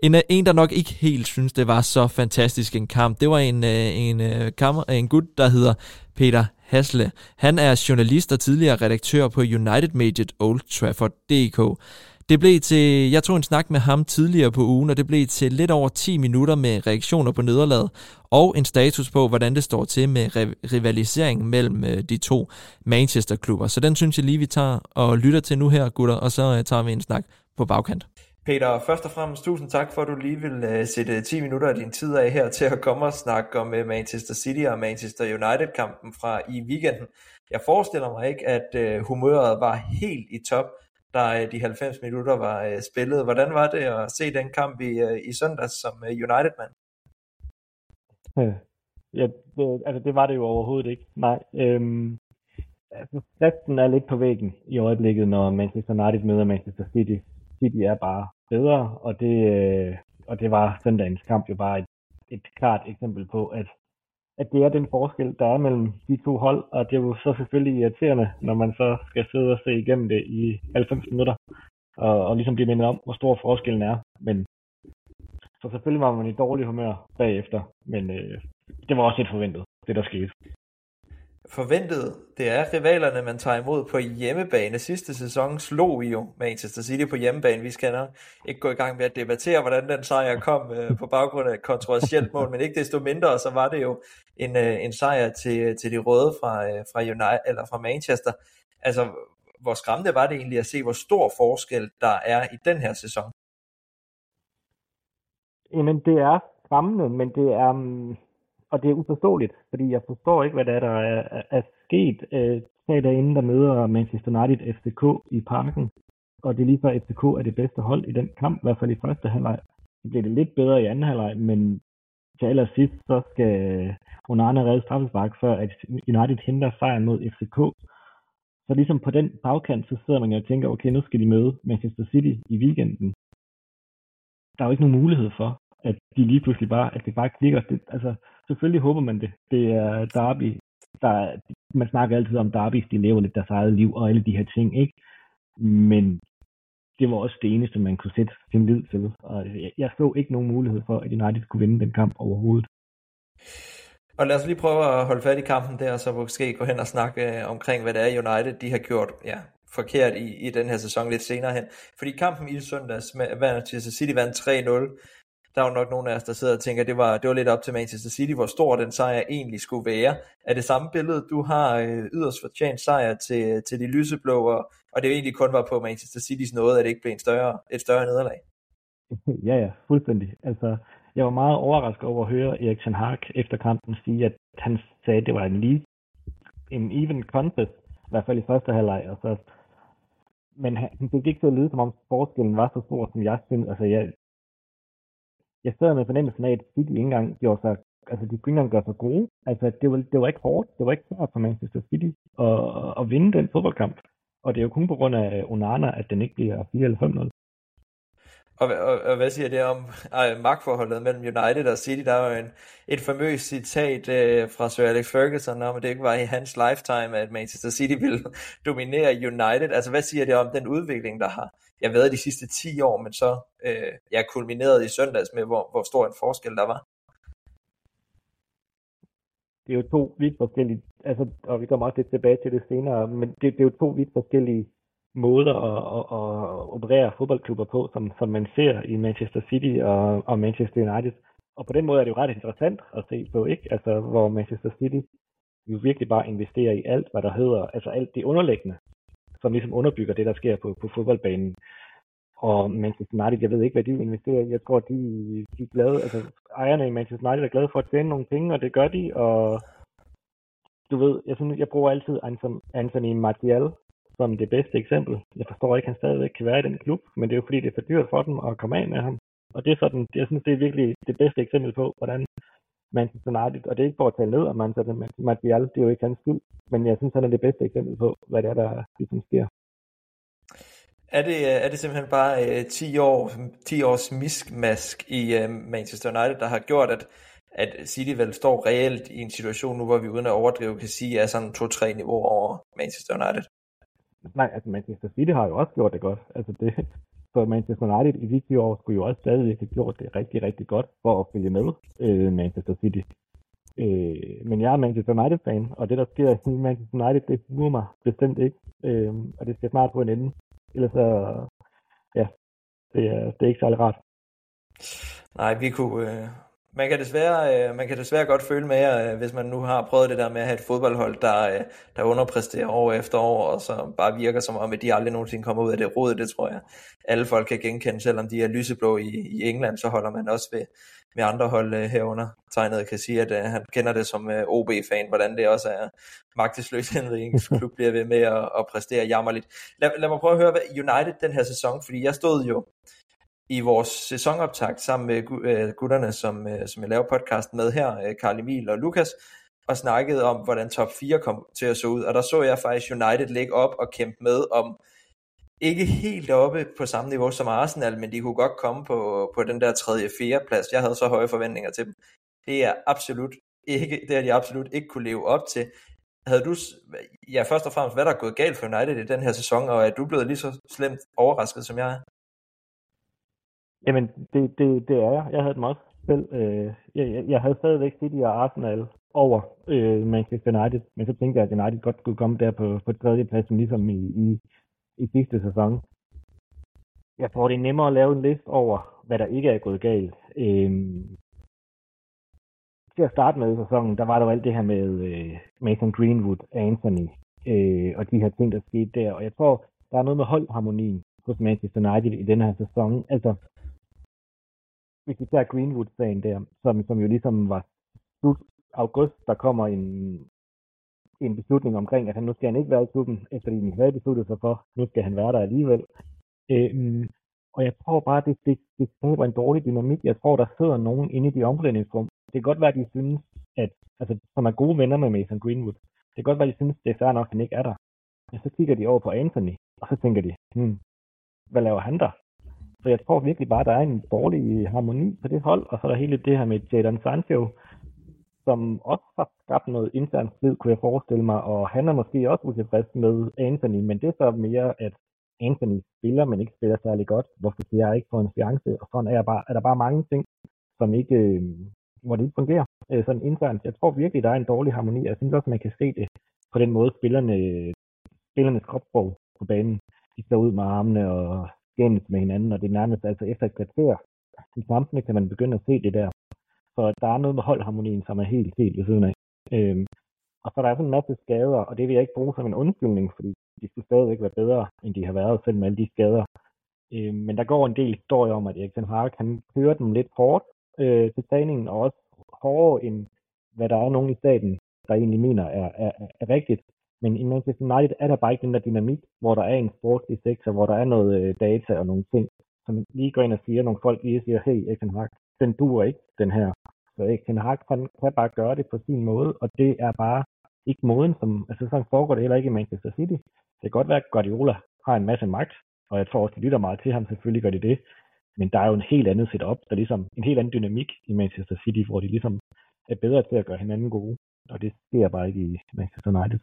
En, en, der nok ikke helt synes, det var så fantastisk en kamp, det var en, en, en, kammer, en gut, der hedder Peter Hasle. Han er journalist og tidligere redaktør på United-mediet Old Trafford.dk. Det blev til, jeg tog en snak med ham tidligere på ugen, og det blev til lidt over 10 minutter med reaktioner på nederlaget, og en status på, hvordan det står til med rivaliseringen mellem øh, de to Manchester-klubber. Så den synes jeg lige, vi tager og lytter til nu her, gutter, og så øh, tager vi en snak på bagkant. Peter, først og fremmest tusind tak for, at du lige vil uh, sætte 10 minutter af din tid af her til at komme og snakke om uh, Manchester City og Manchester United-kampen fra i weekenden. Jeg forestiller mig ikke, at uh, humøret var helt i top, da uh, de 90 minutter var uh, spillet. Hvordan var det at se den kamp i, uh, i søndags som uh, United-mand? Ja, det, altså det var det jo overhovedet ikke. Nej, øhm, altså, er lidt på væggen i øjeblikket, når Manchester United møder Manchester City. City er bare bedre, og det, øh, og det var søndagens kamp jo bare et, et klart eksempel på, at, at det er den forskel, der er mellem de to hold, og det er jo så selvfølgelig irriterende, når man så skal sidde og se igennem det i 90 minutter, og, og ligesom blive mindet om, hvor stor forskellen er. Men så selvfølgelig var man i dårlig humør bagefter, men øh, det var også lidt forventet, det der skete forventet. Det er rivalerne, man tager imod på hjemmebane. Sidste sæson slog vi jo Manchester City på hjemmebane. Vi skal nok ikke gå i gang med at debattere, hvordan den sejr kom øh, på baggrund af et kontroversielt mål, men ikke desto mindre, så var det jo en, øh, en sejr til, til de røde fra, øh, fra, United, eller fra Manchester. Altså, hvor skræmmende var det egentlig at se, hvor stor forskel der er i den her sæson? Jamen, det er skræmmende, men det er, Um og det er uforståeligt, fordi jeg forstår ikke, hvad der er, der er, er sket øh, tre dage inden, der møder Manchester United FCK i parken. Og det er lige før FCK er det bedste hold i den kamp, i hvert fald i første halvleg. Det bliver det lidt bedre i anden halvleg, men til allersidst, så skal Onana redde straffespark, før at United henter sejren mod FCK. Så ligesom på den bagkant, så sidder man og tænker, okay, nu skal de møde Manchester City i weekenden. Der er jo ikke nogen mulighed for, at de lige pludselig bare, at det bare klikker. Det, altså, selvfølgelig håber man det. Det er Derby. Der, man snakker altid om Derbys, de lever lidt deres eget liv og alle de her ting, ikke? Men det var også det eneste, man kunne sætte sin lid til. Og jeg, jeg så ikke nogen mulighed for, at United kunne vinde den kamp overhovedet. Og lad os lige prøve at holde fat i kampen der, så måske gå hen og snakke øh, omkring, hvad det er United, de har gjort ja, forkert i, i den her sæson lidt senere hen. Fordi kampen i søndags med Manchester City vandt 3-0, der er jo nok nogle af os, der sidder og tænker, det var, det var lidt op til Manchester City, hvor stor den sejr egentlig skulle være. Er det samme billede, du har øh, yderst fortjent sejr til, til de lyseblå, og, og det egentlig kun var på Manchester Citys noget, at det ikke blev en større, et større nederlag? (laughs) Ja, ja, fuldstændig. Altså, jeg var meget overrasket over at høre Erik Ten Hag efter kampen sige, at han sagde, at det var en lige en even contest, i hvert fald i første halvleg, og så men han, han fik ikke til at lyde, som om forskellen var så stor, som jeg synes. Altså, jeg, jeg sad med fornemmelsen af, at City ikke engang gjorde sig, altså de kunne ikke engang gøre sig gode. Altså, det var, det var ikke hårdt, det var ikke svært for Manchester City at, at vinde den fodboldkamp. Og det er jo kun på grund af Onana, at den ikke bliver 4 eller 5-0. Og, og, og hvad siger det om øh, magtforholdet mellem United og City? Der er jo en, et famøst citat øh, fra Sir Alex Ferguson om, at det ikke var i hans lifetime, at Manchester City ville (laughs) dominere United. Altså hvad siger det om den udvikling, der har jeg været de sidste 10 år, men så øh, jeg kulminerede i søndags med, hvor, hvor stor en forskel der var? Det er jo to vidt forskellige, altså, og vi kommer også lidt tilbage til det senere, men det, det er jo to vidt forskellige måder at, at, at operere fodboldklubber på, som, som man ser i Manchester City og, og Manchester United. Og på den måde er det jo ret interessant at se på, ikke? Altså, hvor Manchester City jo virkelig bare investerer i alt, hvad der hedder, altså alt det underliggende, som ligesom underbygger det, der sker på, på fodboldbanen. Og Manchester United, jeg ved ikke, hvad de investerer i. Jeg tror, de, de er glade, altså ejerne i Manchester United er glade for at tjene nogle penge, og det gør de, og du ved, jeg, synes, jeg bruger altid Anthony Martial som det bedste eksempel. Jeg forstår ikke, at han stadigvæk kan være i den klub, men det er jo fordi, det er for dyrt for dem at komme af med ham. Og det er sådan, jeg synes, det er virkelig det bedste eksempel på, hvordan Manchester United, og det er ikke for at tale ned om Manchester Martial, det er jo ikke hans skyld, men jeg synes, han er det bedste eksempel på, hvad det er, der ligesom sker. Er det, øh, er det simpelthen bare øh, uh, 10, år, 10 års miskmask i uh, Manchester United, der har gjort, at, at City vel står reelt i en situation nu, hvor vi uden at overdrive kan sige, er sådan to-tre niveauer over Manchester United? Nej, altså Manchester City har jo også gjort det godt. Altså det, så Manchester United i sidste år skulle jo også stadigvæk have gjort det rigtig, rigtig godt for at følge med øh, Manchester City. Øh, men jeg er Manchester United-fan, og det, der sker i Manchester United, det huer mig bestemt ikke. Øh, og det skal snart på en ende. Ellers så, ja, det er, det er ikke særlig rart. Nej, vi kunne, øh, man kan desværre, øh, man kan desværre godt føle med jer, øh, hvis man nu har prøvet det der med at have et fodboldhold, der, øh, der underpræsterer år efter år, og så bare virker som om, at de aldrig nogensinde kommer ud af det råd. Det tror jeg, alle folk kan genkende, selvom de er lyseblå i, i England, så holder man også ved, med andre hold herunder. Tegnet kan sige, at han kender det som OB-fan, hvordan det også er magtesløst, (laughs) når en (laughs) klub bliver ved med at, at præstere jammerligt. Lad, lad mig prøve at høre, hvad United den her sæson, fordi jeg stod jo i vores sæsonoptakt sammen med øh, gutterne, som, øh, som jeg laver podcasten med her, øh, Karl Emil og Lukas, og snakkede om, hvordan top 4 kom til at se ud. Og der så jeg faktisk United ligge op og kæmpe med om, ikke helt oppe på samme niveau som Arsenal, men de kunne godt komme på, på den der tredje, fjerde plads. Jeg havde så høje forventninger til dem. Det er absolut ikke, det har de absolut ikke kunne leve op til. Havde du, ja først og fremmest, hvad der er gået galt for United i den her sæson, og er du blevet lige så slemt overrasket, som jeg er? Jamen, det, det, det er jeg. Jeg havde dem også selv. Øh, jeg, jeg havde stadigvæk City og Arsenal over øh, Manchester United, men så tænkte jeg, at United godt kunne komme der på, på tredje pladsen, ligesom i, i, i sidste sæson. Jeg tror, det er nemmere at lave en liste over, hvad der ikke er gået galt. Øh, til at starte med sæsonen, der var der jo alt det her med øh, Mason Greenwood, Anthony, øh, og de her ting, der skete der. Og jeg tror, der er noget med holdharmonien hos Manchester United i den her sæson. Altså, hvis vi tager Greenwood-sagen der, som, som jo ligesom var slut august, der kommer en, en beslutning omkring, at han nu skal han ikke være i klubben, efter de havde besluttet sig for, nu skal han være der alligevel. Øhm, og jeg tror bare, det, det, det skaber en dårlig dynamik. Jeg tror, der sidder nogen inde i de omklædningsrum. Det kan godt være, at de synes, at, altså, som er gode venner med Mason Greenwood, det kan godt være, at de synes, det er fair nok, at han ikke er der. Men så kigger de over på Anthony, og så tænker de, hmm, hvad laver han der? Så jeg tror virkelig bare, at der er en dårlig harmoni på det hold, og så er der hele det her med Jadon Sancho, som også har skabt noget internt slid, kunne jeg forestille mig, og han er måske også utilfreds med Anthony, men det er så mere, at Anthony spiller, men ikke spiller særlig godt. Hvorfor siger jeg ikke få en chance? Og sådan er, bare, er der bare mange ting, som ikke, øh, hvor det ikke fungerer øh, sådan internt. Jeg tror virkelig, der er en dårlig harmoni. Jeg synes også, man kan se det på den måde, spillerne, spillernes kropsprog på banen. De står ud med armene og skændes med hinanden, og det er nærmest altså efter et kvarter, i kampene kan man begynde at se det der. Så der er noget med holdharmonien, som er helt, helt ved siden af. Øhm, og så er der sådan en masse skader, og det vil jeg ikke bruge som en undskyldning, fordi de skulle stadigvæk være bedre, end de har været, selv med alle de skader. Øhm, men der går en del historier om, at Erik Ten Hag han kører dem lidt hårdt øh, til træningen, og også hårdere end hvad der er nogen i staten, der egentlig mener er, er, er rigtigt. Men i Manchester United er der bare ikke den der dynamik, hvor der er en sportslig sektor, hvor der er noget øh, data og nogle ting, som lige går ind og siger, nogle folk lige siger, hey, Erik Ten Hag, den duer ikke, den her. Så Erik Ten Hag kan, kan bare gøre det på sin måde, og det er bare ikke måden, som, altså sådan foregår det heller ikke i Manchester City. Det kan godt være, at Guardiola har en masse magt, og jeg tror også, de lytter meget til ham, selvfølgelig gør de det. Men der er jo en helt andet setup, der er ligesom en helt anden dynamik i Manchester City, hvor de ligesom er bedre til at gøre hinanden gode. Og det sker bare ikke i Manchester United.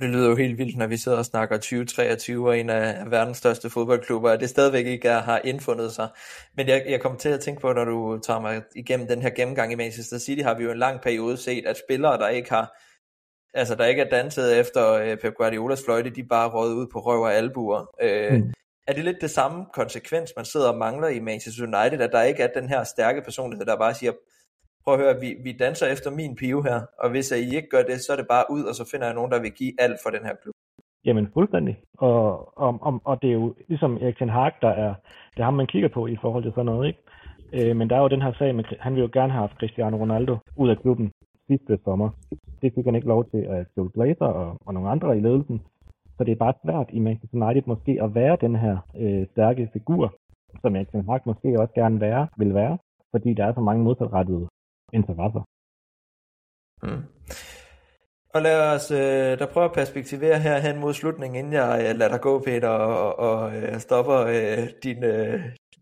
Det lyder jo helt vildt, når vi sidder og snakker 2023 og en af verdens største fodboldklubber, at det stadigvæk ikke er, har indfundet sig. Men jeg, jeg kommer til at tænke på, når du tager mig igennem den her gennemgang i Manchester City, har vi jo en lang periode set, at spillere, der ikke har altså der ikke er danset efter øh, Pep Guardiolas fløjte, de bare røget ud på røv og albuer. Øh, mm. Er det lidt det samme konsekvens, man sidder og mangler i Manchester United, at der ikke er den her stærke personlighed, der bare siger, prøv at høre, vi, vi danser efter min pive her, og hvis I ikke gør det, så er det bare ud, og så finder jeg nogen, der vil give alt for den her klub. Jamen fuldstændig. Og, og, og, og det er jo ligesom Erik Ten Hag, der er, det er ham, man kigger på i forhold til sådan noget, ikke? Øh, men der er jo den her sag med, han vil jo gerne have haft Cristiano Ronaldo ud af klubben sidste sommer. Det fik han ikke lov til at Joe Glazer og, og nogle andre i ledelsen. Så det er bare svært i Manchester United måske at være den her øh, stærke figur, som Erik Ten Hag måske også gerne være, vil være, fordi der er så mange modsatrettede interesser. Mm. Og lad os øh, da prøve at perspektivere her hen mod slutningen, inden jeg øh, lader dig gå, Peter, og, og øh, stopper øh, din, øh,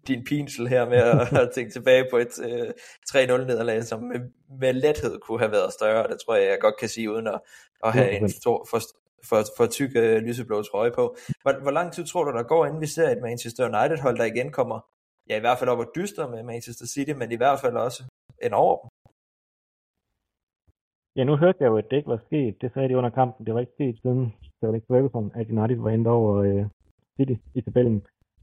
din pinsel her med at, (laughs) at tænke tilbage på et øh, 3-0-nederlag, som med, med lethed kunne have været større. Det tror jeg, jeg godt kan sige, uden at, at have en stor, for, for, for tyk øh, lyseblå trøje på. Hvor, hvor lang tid tror du, der går, inden vi ser et Manchester United-hold, der igen kommer, ja i hvert fald op og dyster med Manchester City, men i hvert fald også en over dem? Ja, nu hørte jeg jo, at det ikke var sket. Det sagde de under kampen. Det var ikke sket siden Alex Ferguson, at United var hentet over øh, City i tabellen.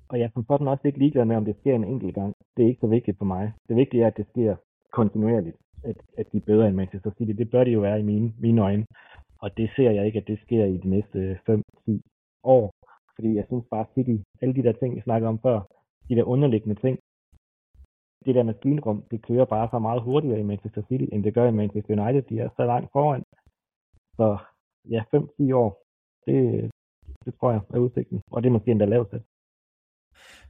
Og jeg er som sådan også ikke ligeglad med, om det sker en enkelt gang. Det er ikke så vigtigt for mig. Det vigtige er, at det sker kontinuerligt, at, at de er bedre end Manchester City. Det bør de jo være i mine, mine øjne. Og det ser jeg ikke, at det sker i de næste øh, 5-10 år. Fordi jeg synes bare, at City, alle de der ting, vi snakkede om før, de der underliggende ting, det der maskinrum, det kører bare så meget hurtigere i Manchester City, end det gør i Manchester United. De er så langt foran. Så ja, 5-10 år, det, det tror jeg er udsigten. Og det er måske endda lavt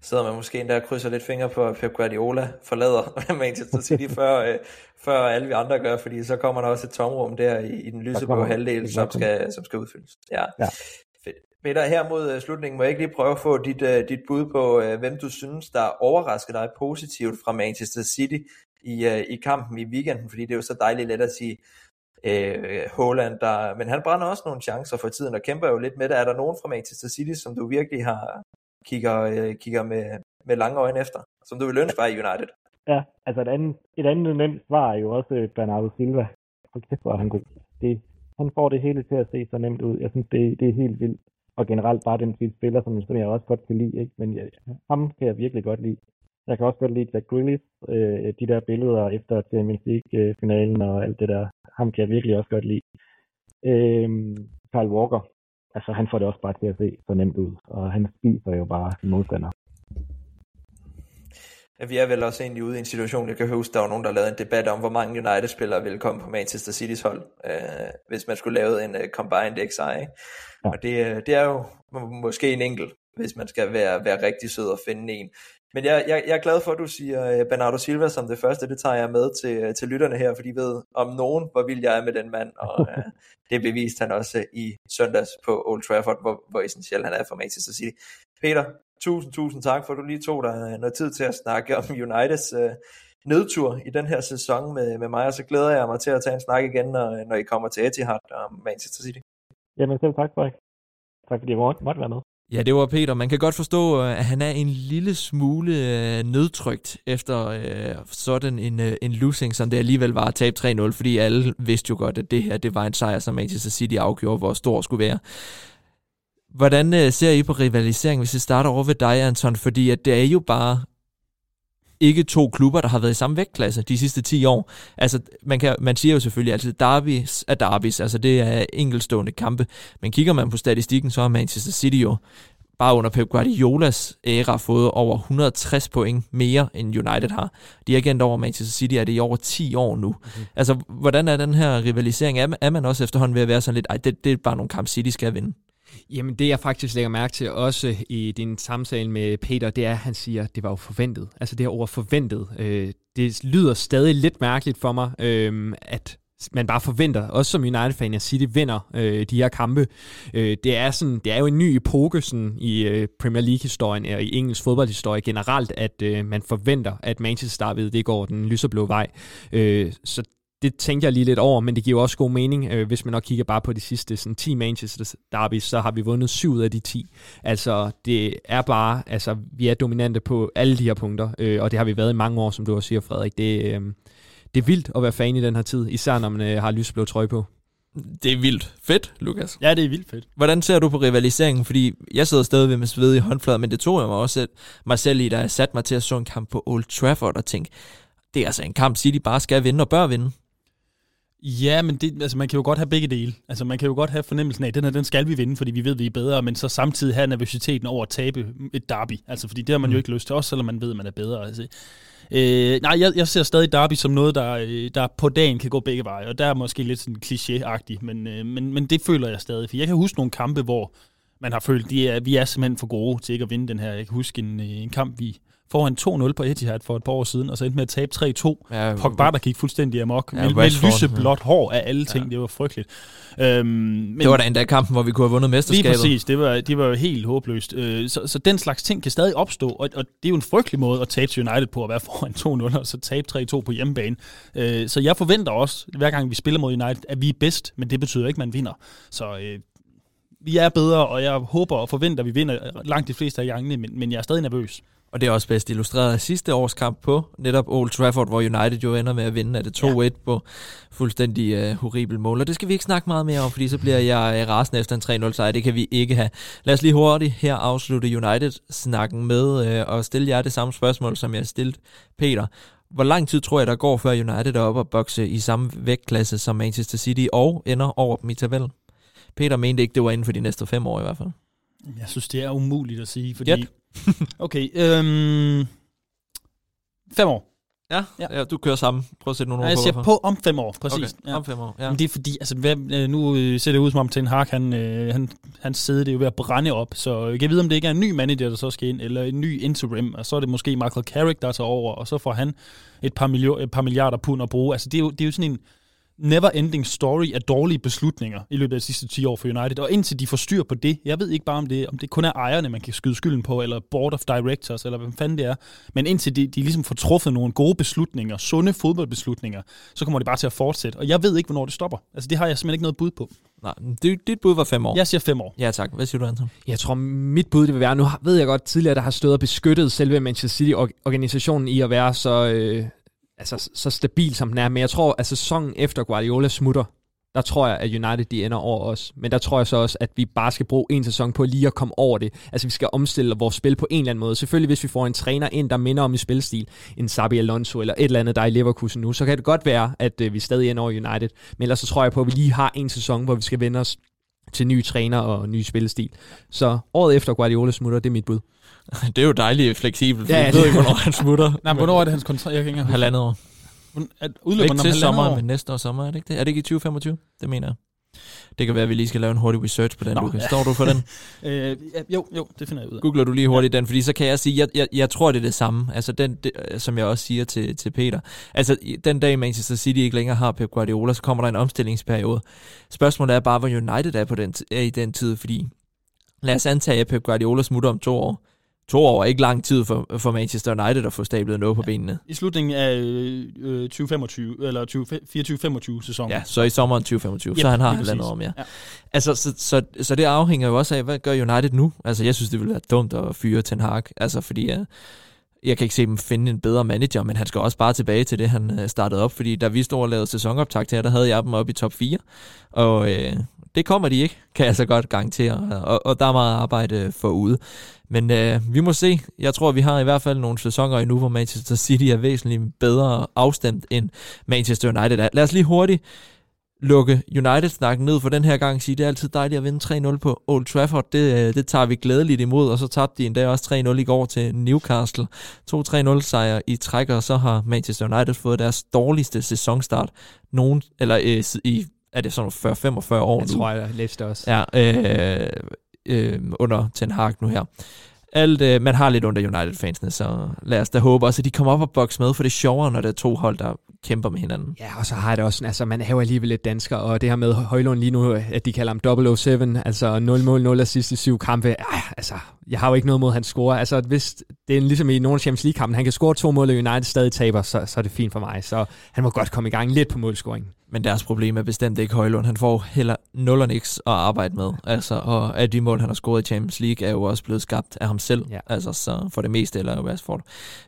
sidder man måske endda og krydser lidt fingre på, at Pep Guardiola forlader (laughs) Manchester City, før, øh, før alle vi andre gør, fordi så kommer der også et tomrum der i, i den lyseblå halvdel, som skal, som skal udfyldes. Ja. ja. Peter, her mod øh, slutningen må jeg ikke lige prøve at få dit, uh, dit bud på, uh, hvem du synes, der overrasker dig positivt fra Manchester City i, uh, i kampen i weekenden, fordi det er jo så dejligt let at sige, uh, Holland, der, men han brænder også nogle chancer for tiden og kæmper jo lidt med det. Er der nogen fra Manchester City, som du virkelig har, kigger, øh, kigger med, med lange øjne efter, som du vil ønske var i United. Ja, altså et andet, et andet nemt svar er jo også Bernardo Silva. For kæft, hvor er han god. Det, han får det hele til at se så nemt ud. Jeg synes, det, det er helt vildt. Og generelt bare den type spiller, som, som jeg også godt kan lide. Ikke? Men ja, ham kan jeg virkelig godt lide. Jeg kan også godt lide Jack Grealish, øh, de der billeder efter Champions League-finalen og alt det der. Ham kan jeg virkelig også godt lide. Øh, Kyle Walker, altså han får det også bare til at se så nemt ud, og han spiser jo bare modstander. Ja, vi er vel også egentlig ude i en situation, jeg kan huske, der var nogen, der lavede en debat om, hvor mange United-spillere ville komme på Manchester City's hold, øh, hvis man skulle lave en uh, combined XI. Ja. Og det, øh, det er jo måske en enkelt, hvis man skal være, være rigtig sød og finde en. Men jeg, jeg, jeg er glad for, at du siger uh, Bernardo Silva som det første. Det tager jeg med til, til lytterne her, fordi de ved om nogen, hvor vild jeg er med den mand. Og (laughs) det beviste han også i søndags på Old Trafford, hvor, hvor essentiel han er for Manchester City. Peter, tusind, tusind tak for, at du lige tog dig noget tid til at snakke om (laughs) Uniteds uh, nedtur i den her sæson med, med mig, og så glæder jeg mig til at tage en snak igen, når, når I kommer til Etihad og Manchester City. Jamen selv tak, Frederik. Tak fordi jeg måtte være med. Ja, det var Peter. Man kan godt forstå, øh, at han er en lille smule øh, nødtrygt efter øh, sådan en, øh, en losing, som det alligevel var at tabe 3-0, fordi alle vidste jo godt, at det her det var en sejr, som Manchester City afgjorde, hvor stor skulle være. Hvordan øh, ser I på rivalisering, hvis vi starter over ved dig, Anton? Fordi at det er jo bare ikke to klubber, der har været i samme vægtklasse de sidste 10 år. Altså, man, kan, man siger jo selvfølgelig altid, at derbys er derbys, altså det er enkelstående kampe. Men kigger man på statistikken, så har Manchester City jo bare under Pep Guardiolas æra fået over 160 point mere, end United har. De har igen over Manchester City, er det i over 10 år nu. Mm-hmm. Altså, hvordan er den her rivalisering? Er, er man også efterhånden ved at være sådan lidt, ej, det, det er bare nogle kampe, City skal vinde? Jamen det jeg faktisk lægger mærke til også i din samtale med Peter, det er, at han siger, at det var jo forventet. Altså det her ord forventet. Øh, det lyder stadig lidt mærkeligt for mig, øh, at man bare forventer, også som United-fan, at City vinder øh, de her kampe. Øh, det, er sådan, det er jo en ny epoke sådan, i øh, Premier League-historien og i engelsk fodboldhistorie generelt, at øh, man forventer, at Manchester ved det går den lyserblå vej. Øh, så det tænkte jeg lige lidt over, men det giver også god mening, øh, hvis man nok kigger bare på de sidste sådan, 10 Manchester Derby, så har vi vundet 7 ud af de 10. Altså, det er bare, altså, vi er dominante på alle de her punkter, øh, og det har vi været i mange år, som du også siger, Frederik. Det, øh, det er vildt at være fan i den her tid, især når man øh, har lysblå trøje på. Det er vildt fedt, Lukas. Ja, det er vildt fedt. Hvordan ser du på rivaliseringen? Fordi jeg sidder stadig ved med sved i håndflader, men det tog jeg mig også mig selv i, da jeg satte mig til at så en kamp på Old Trafford og tænkte, det er altså en kamp, City bare skal vinde og bør vinde. Ja, men det, altså, man kan jo godt have begge dele. Altså, man kan jo godt have fornemmelsen af, at den her, den skal vi vinde, fordi vi ved, at vi er bedre, men så samtidig have nervøsiteten over at tabe et derby. Altså, fordi det har man mm. jo ikke lyst til, også selvom man ved, at man er bedre. Altså, øh, nej, jeg, jeg ser stadig derby som noget, der, øh, der på dagen kan gå begge veje, og der er måske lidt sådan kliché-agtigt, men, øh, men, men det føler jeg stadig. For jeg kan huske nogle kampe, hvor man har følt, at vi er simpelthen for gode til ikke at vinde den her. Jeg kan huske en, øh, en kamp, vi foran 2-0 på Etihad for et par år siden, og så endte med at tabe 3-2. Ja, Pogba, der gik fuldstændig amok. Ja, med, med lyseblåt hår af alle ting. Ja. Det var frygteligt. Øhm, men, det var da endda kampen, hvor vi kunne have vundet mesterskabet. Lige præcis. Det var, det var jo helt håbløst. Øh, så, så den slags ting kan stadig opstå, og, og det er jo en frygtelig måde at tabe til United på, at være (laughs) foran 2-0, og så tabe 3-2 på hjemmebane. Øh, så jeg forventer også, hver gang vi spiller mod United, at vi er bedst, men det betyder ikke, at man vinder. Så øh, vi er bedre, og jeg håber og forventer, at vi vinder langt de fleste af gangene, men, men jeg er stadig nervøs. Og det er også bedst illustreret af sidste års kamp på netop Old Trafford, hvor United jo ender med at vinde af det 2-1 ja. på fuldstændig uh, horribel mål. Og det skal vi ikke snakke meget mere om, fordi så bliver jeg uh, rasende efter en 3-0 sejr. Det kan vi ikke have. Lad os lige hurtigt her afslutte United-snakken med uh, og stille jer det samme spørgsmål, som jeg har stillet Peter. Hvor lang tid tror jeg, der går, før United er oppe og bokse i samme vægtklasse som Manchester City og ender over dem i tabellen? Peter mente ikke, det var inden for de næste fem år i hvert fald. Jeg synes, det er umuligt at sige, fordi... Yep. Okay, øhm, fem år. Ja, ja. ja, du kører sammen. Prøv at sætte nogle ord ja, jeg siger på om fem år, præcis. Okay, ja. om fem år, ja. Men det er fordi, altså, hvad, øh, nu øh, ser det ud som om Ten Hag, han, øh, han, han sidder det jo ved at brænde op, så jeg kan vide, om det ikke er en ny manager, der så skal ind, eller en ny interim, og så er det måske Michael Carrick, der tager over, og så får han et par, milliard, et par milliarder pund at bruge. Altså, det er jo, det er jo sådan en never-ending story af dårlige beslutninger i løbet af de sidste 10 år for United. Og indtil de får styr på det, jeg ved ikke bare, om det, om det kun er ejerne, man kan skyde skylden på, eller board of directors, eller hvad fanden det er. Men indtil de, de ligesom får truffet nogle gode beslutninger, sunde fodboldbeslutninger, så kommer det bare til at fortsætte. Og jeg ved ikke, hvornår det stopper. Altså, det har jeg simpelthen ikke noget bud på. Nej, dit, dit bud var fem år. Jeg siger fem år. Ja tak. Hvad siger du, Anton? Jeg tror, mit bud det vil være, nu ved jeg godt tidligere, der har stået og beskyttet selve Manchester City-organisationen i at være så, øh, altså, så stabil, som den er. Men jeg tror, at sæsonen efter Guardiola smutter, der tror jeg, at United de ender over os. Men der tror jeg så også, at vi bare skal bruge en sæson på lige at komme over det. Altså vi skal omstille vores spil på en eller anden måde. Selvfølgelig hvis vi får en træner ind, der minder om i spilstil, en Sabi Alonso eller et eller andet, der er i Leverkusen nu, så kan det godt være, at øh, vi stadig ender over United. Men ellers så tror jeg på, at vi lige har en sæson, hvor vi skal vende os til nye træner og ny spillestil. Så året efter Guardiola smutter, det er mit bud. (laughs) Det er jo dejligt fleksibelt, for ja, jeg ved ikke, hvornår han smutter. Nej, men hvornår er det hans kontrakt? Jeg kan ikke Halvandet år. Udløber ikke til sommer, men næste år sommer, er det ikke det? Er det ikke i 2025? Det mener jeg. Det kan være, at vi lige skal lave en hurtig research på den, Nå, Lukas. Ja. Står du for den? (laughs) øh, jo, jo, det finder jeg ud af. Googler du lige hurtigt ja. den, fordi så kan jeg sige, jeg, jeg, jeg tror, det er det samme. Altså den, det, som jeg også siger til, til Peter. Altså den dag Manchester City ikke længere har Pep Guardiola, så kommer der en omstillingsperiode. Spørgsmålet er bare, hvor United er, på den, er i den tid, fordi lad os antage, at Pep Guardiola smutter om to år to år er ikke lang tid for, for Manchester United at få stablet noget på benene. I slutningen af øh, 2025 eller 24-25 sæsonen. Ja, så i sommeren 2025, yep, så han har halvandet om, ja. ja. Altså, så, så, så det afhænger jo også af, hvad gør United nu? Altså, jeg synes, det ville være dumt at fyre Ten Hag, altså fordi jeg, jeg kan ikke se dem finde en bedre manager, men han skal også bare tilbage til det, han øh, startede op, fordi da vi stod og lavede sæsonoptakt her, der havde jeg dem op i top 4, og øh, det kommer de ikke, kan jeg så godt garantere, og, og der er meget arbejde forude. Men øh, vi må se. Jeg tror, vi har i hvert fald nogle sæsoner endnu, hvor Manchester City er væsentligt bedre afstemt end Manchester United er. Lad os lige hurtigt lukke United-snakken ned for den her gang. Sige, det er altid dejligt at vinde 3-0 på Old Trafford. Det, øh, det tager vi glædeligt imod, og så tabte de endda også 3-0 i går til Newcastle. 2-3-0 sejre i træk, og så har Manchester United fået deres dårligste sæsonstart nogen, eller øh, i er det sådan 40-45 år jeg nu. tror, jeg læste også. Ja, øh, øh, under Ten Hag nu her. Alt, øh, man har lidt under United-fansene, så lad os da håbe også, at de kommer op og bokse med, for det er sjovere, når der er to hold, der kæmper med hinanden. Ja, og så har jeg det også sådan, altså man er jo alligevel lidt dansker, og det her med Højlund lige nu, at de kalder ham 007, altså 0 mål, 0 assist i syv kampe, ej, altså, jeg har jo ikke noget mod, at han scorer. Altså, hvis det er ligesom i nogle Champions League-kampen, han kan score to mål, og United stadig taber, så, så er det fint for mig. Så han må godt komme i gang lidt på målscoring. Men deres problem er bestemt ikke Højlund. Han får heller nul og niks at arbejde med. Altså, og at de mål, han har scoret i Champions League, er jo også blevet skabt af ham selv. Ja. Altså, så for det meste, eller Rashford.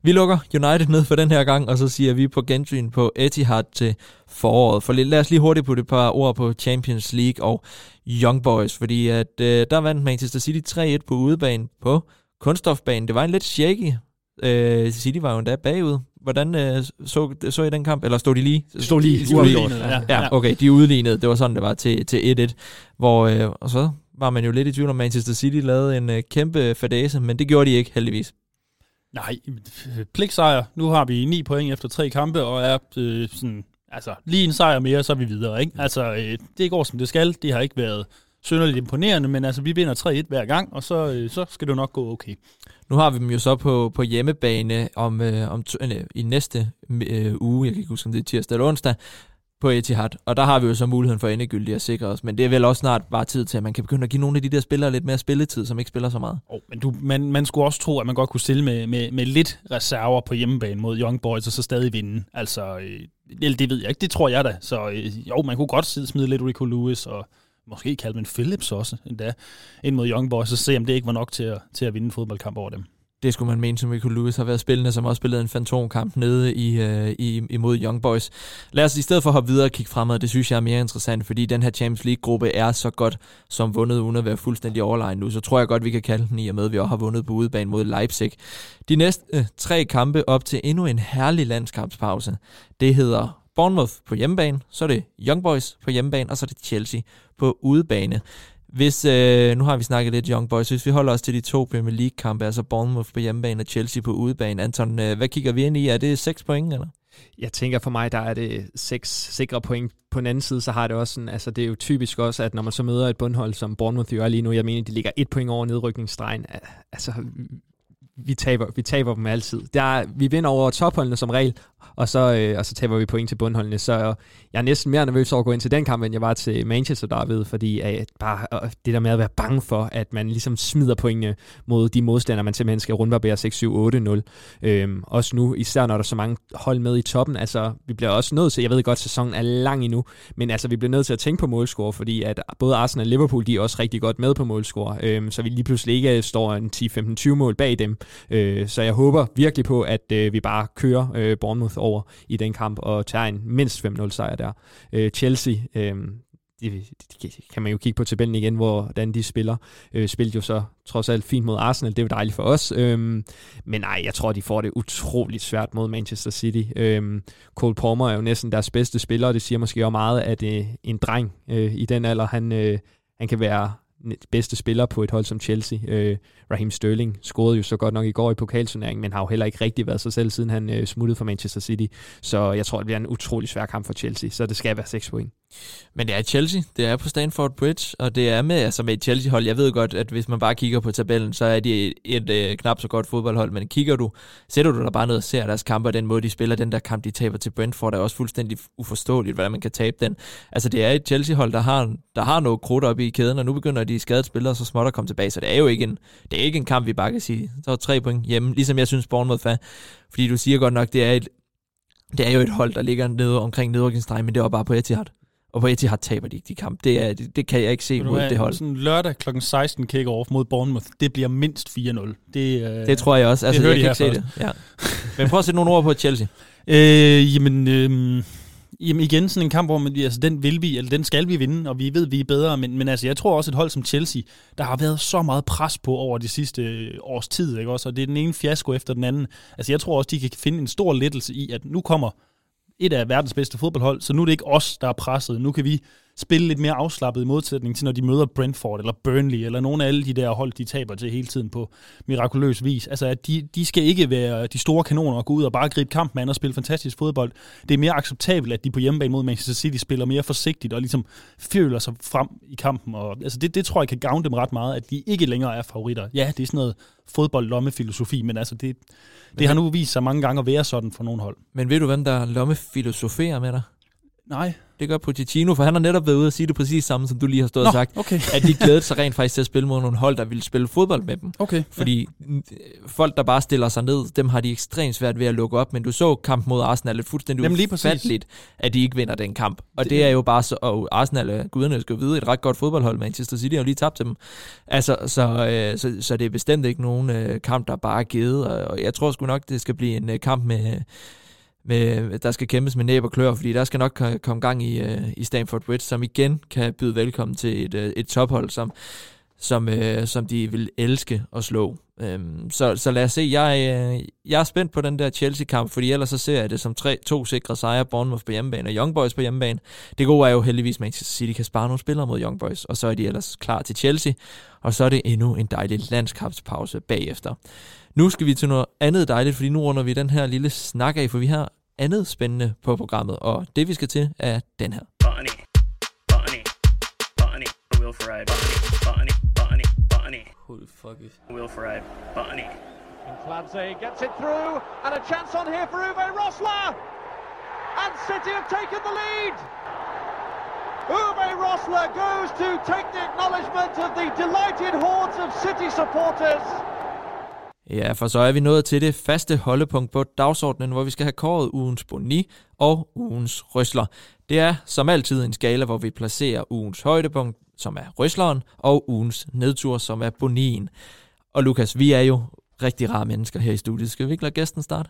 Vi lukker United ned for den her gang, og så siger vi på gensyn på Etihad til foråret. For lad os lige hurtigt putte et par ord på Champions League og Young Boys, fordi at, øh, der vandt Manchester City 3-1 på udebane på kunststofbanen. Det var en lidt shaky. Øh, City var jo endda bagud. Hvordan øh, så, så I den kamp? Eller stod de lige? Det stod lige stod uafgjort. Ja. Ja, okay, de udlignede. Det var sådan, det var til, til 1-1. Hvor, øh, og så var man jo lidt i tvivl om, Manchester City lavede en øh, kæmpe fadase, men det gjorde de ikke, heldigvis. Nej, pligtsejr. Nu har vi ni point efter tre kampe, og er øh, sådan, altså, lige en sejr mere, så er vi videre. Ikke? Altså, øh, det går som det skal. Det har ikke været synderligt imponerende, men altså, vi vinder 3-1 hver gang, og så, øh, så skal det nok gå okay. Nu har vi dem jo så på, på hjemmebane om, øh, om øh, i næste øh, uge, jeg kan ikke huske, om det er tirsdag eller onsdag, på Etihad. Og der har vi jo så muligheden for endegyldigt at sikre os. Men det er vel også snart bare tid til, at man kan begynde at give nogle af de der spillere lidt mere spilletid, som ikke spiller så meget. Oh, men du, man, man skulle også tro, at man godt kunne stille med, med, med lidt reserver på hjemmebane mod Young Boys, og så stadig vinde. Altså, øh, det, det ved jeg ikke. Det tror jeg da. Så øh, jo, man kunne godt smide lidt Rico Lewis og måske Calvin Phillips også endda, ind mod Young Boys, og se om det ikke var nok til at, til at vinde en fodboldkamp over dem. Det skulle man mene, som Michael Lewis har været spillende, som også spillede en fantomkamp nede i, øh, i, imod Young Boys. Lad os i stedet for at hoppe videre og kigge fremad, det synes jeg er mere interessant, fordi den her Champions League-gruppe er så godt som vundet, uden at være fuldstændig overlegen nu, så tror jeg godt, vi kan kalde den i og med, at vi også har vundet på udebane mod Leipzig. De næste øh, tre kampe op til endnu en herlig landskampspause, det hedder Bournemouth på hjemmebane, så er det Young Boys på hjemmebane, og så er det Chelsea på udebane. Hvis, øh, nu har vi snakket lidt Young Boys, hvis vi holder os til de to Premier League-kampe, altså Bournemouth på hjemmebane og Chelsea på udebane, Anton, øh, hvad kigger vi ind i? Er det 6 point, eller? Jeg tænker for mig, der er det seks sikre point. På den anden side, så har det også sådan, altså det er jo typisk også, at når man så møder et bundhold, som Bournemouth gør lige nu, jeg mener, de ligger et point over nedrykningsstregen. Altså, vi taber, vi taber dem altid. Der vi vinder over topholdene som regel, og så, øh, og så taber vi point til bundholdene. Så jeg er næsten mere nervøs over at gå ind til den kamp, end jeg var til Manchester Derby, fordi at bare øh, det der med at være bange for, at man ligesom smider pointene mod de modstandere, man simpelthen skal rundbarbere 6-7-8-0. Øhm, også nu, især når der er så mange hold med i toppen. Altså, vi bliver også nødt til, jeg ved godt, sæsonen er lang endnu, men altså, vi bliver nødt til at tænke på målscore, fordi at både Arsenal og Liverpool, de er også rigtig godt med på målscore, øhm, så vi lige pludselig ikke står en 10-15-20 mål bag dem. Øh, så jeg håber virkelig på, at øh, vi bare kører øh, Bournemouth over i den kamp og tager en mindst 5-0 sejr der. Øh, Chelsea, øh, de, kan man jo kigge på tabellen igen, hvordan de spiller. Øh, spillede jo så trods alt fint mod Arsenal, det er jo dejligt for os. Øhm, men nej, jeg tror, de får det utroligt svært mod Manchester City. Øhm, Cole Palmer er jo næsten deres bedste spiller, og det siger måske også meget, at øh, en dreng øh, i den alder, han, øh, han kan være bedste spiller på et hold som Chelsea. Øh, Raheem Sterling scorede jo så godt nok i går i pokalturneringen, men har jo heller ikke rigtig været sig selv, siden han øh, smuttede fra Manchester City. Så jeg tror, det bliver en utrolig svær kamp for Chelsea, så det skal være 6 point. Men det er Chelsea, det er på Stanford Bridge, og det er med, altså med et Chelsea-hold. Jeg ved godt, at hvis man bare kigger på tabellen, så er de et, et, et knap så godt fodboldhold, men kigger du, sætter du dig bare ned og ser deres kampe, og den måde, de spiller den der kamp, de taber til Brentford, er også fuldstændig uforståeligt, hvordan man kan tabe den. Altså det er et Chelsea-hold, der har, der har noget krudt op i kæden, og nu begynder de skadet spillere så småt at komme tilbage, så det er jo ikke en, det er ikke en kamp, vi bare kan sige, så er tre point hjemme, ligesom jeg synes Bournemouth er, fordi du siger godt nok, det er et, det er jo et hold, der ligger nede omkring nedrykningsstregen, men det var bare på Etihad. Og på Etihad taber de ikke de kamp. Det, er, det, det kan jeg ikke se mod det hold. Sådan lørdag kl. 16 kick-off mod Bournemouth, det bliver mindst 4-0. Det, øh, det tror jeg også. Altså, jeg kan ikke se det. Ja. Men prøv at sætte nogle ord på Chelsea. Øh, jamen, øh, Jamen igen, sådan en kamp, hvor man, altså, den vil vi, eller den skal vi vinde, og vi ved, vi er bedre, men, men altså, jeg tror også et hold som Chelsea, der har været så meget pres på over de sidste øh, års tid, ikke også? Og det er den ene fiasko efter den anden. Altså, jeg tror også, de kan finde en stor lettelse i, at nu kommer et af verdens bedste fodboldhold, så nu er det ikke os, der er presset. Nu kan vi spille lidt mere afslappet i modsætning til, når de møder Brentford eller Burnley, eller nogle af alle de der hold, de taber til hele tiden på mirakuløs vis. Altså, at de, de skal ikke være de store kanoner og gå ud og bare gribe kamp med og spille fantastisk fodbold. Det er mere acceptabelt, at de på hjemmebane mod Manchester City spiller mere forsigtigt og ligesom føler sig frem i kampen. Og, altså, det, det tror jeg kan gavne dem ret meget, at de ikke længere er favoritter. Ja, det er sådan noget fodbold-lommefilosofi, men altså, det, det har nu vist sig mange gange at være sådan for nogle hold. Men ved du, hvem der lommefilosoferer med dig? Nej. Det gør Pochettino, for han har netop været ude og sige det præcis samme, som du lige har stået Nå, og sagt. okay. At de glædede sig rent faktisk til at spille mod nogle hold, der ville spille fodbold med dem. Okay. Fordi ja. folk, der bare stiller sig ned, dem har de ekstremt svært ved at lukke op. Men du så kamp mod Arsenal, det er fuldstændig Jamen, lige præcis. ufatteligt, at de ikke vinder den kamp. Og det, det er jo bare så, og Arsenal, er, guderne skal vide, et ret godt fodboldhold. Manchester City har jo lige tabt til dem. Altså, så, øh, så, så det er bestemt ikke nogen øh, kamp, der bare er givet. Og jeg tror sgu nok, det skal blive en øh, kamp med med, der skal kæmpes med næb og klør, fordi der skal nok komme gang i, øh, i Stamford Bridge, som igen kan byde velkommen til et, øh, et tophold, som, som, øh, som de vil elske at slå. Um, så, så lad os se, jeg, øh, jeg er spændt på den der Chelsea-kamp, fordi ellers så ser jeg det som tre, to sikre sejre, Bournemouth på hjemmebane og Young Boys på hjemmebane. Det gode er jo heldigvis, at Manchester City kan spare nogle spillere mod Young Boys, og så er de ellers klar til Chelsea, og så er det endnu en dejlig landskabspause bagefter. Nu skal vi til noget andet dejligt, fordi nu runder vi den her lille snak af, for vi har andet spændende på programmet, og det vi skal til er den her. Bonnie. Bonnie. Bonnie. Will Ferrari, Bonnie. Who the fuck is Will Ferrari, bunny. Clancy gets it through, and a chance on here for Uwe Rosler! And City have taken the lead! Uwe Rosler goes to take the acknowledgement of the delighted hordes of City supporters. Ja, for så er vi nået til det faste holdepunkt på dagsordenen, hvor vi skal have kåret ugens boni og ugens rysler. Det er som altid en skala, hvor vi placerer ugens højdepunkt, som er rysleren, og ugens nedtur, som er bonien. Og Lukas, vi er jo rigtig rare mennesker her i studiet. Skal vi ikke lade gæsten starte?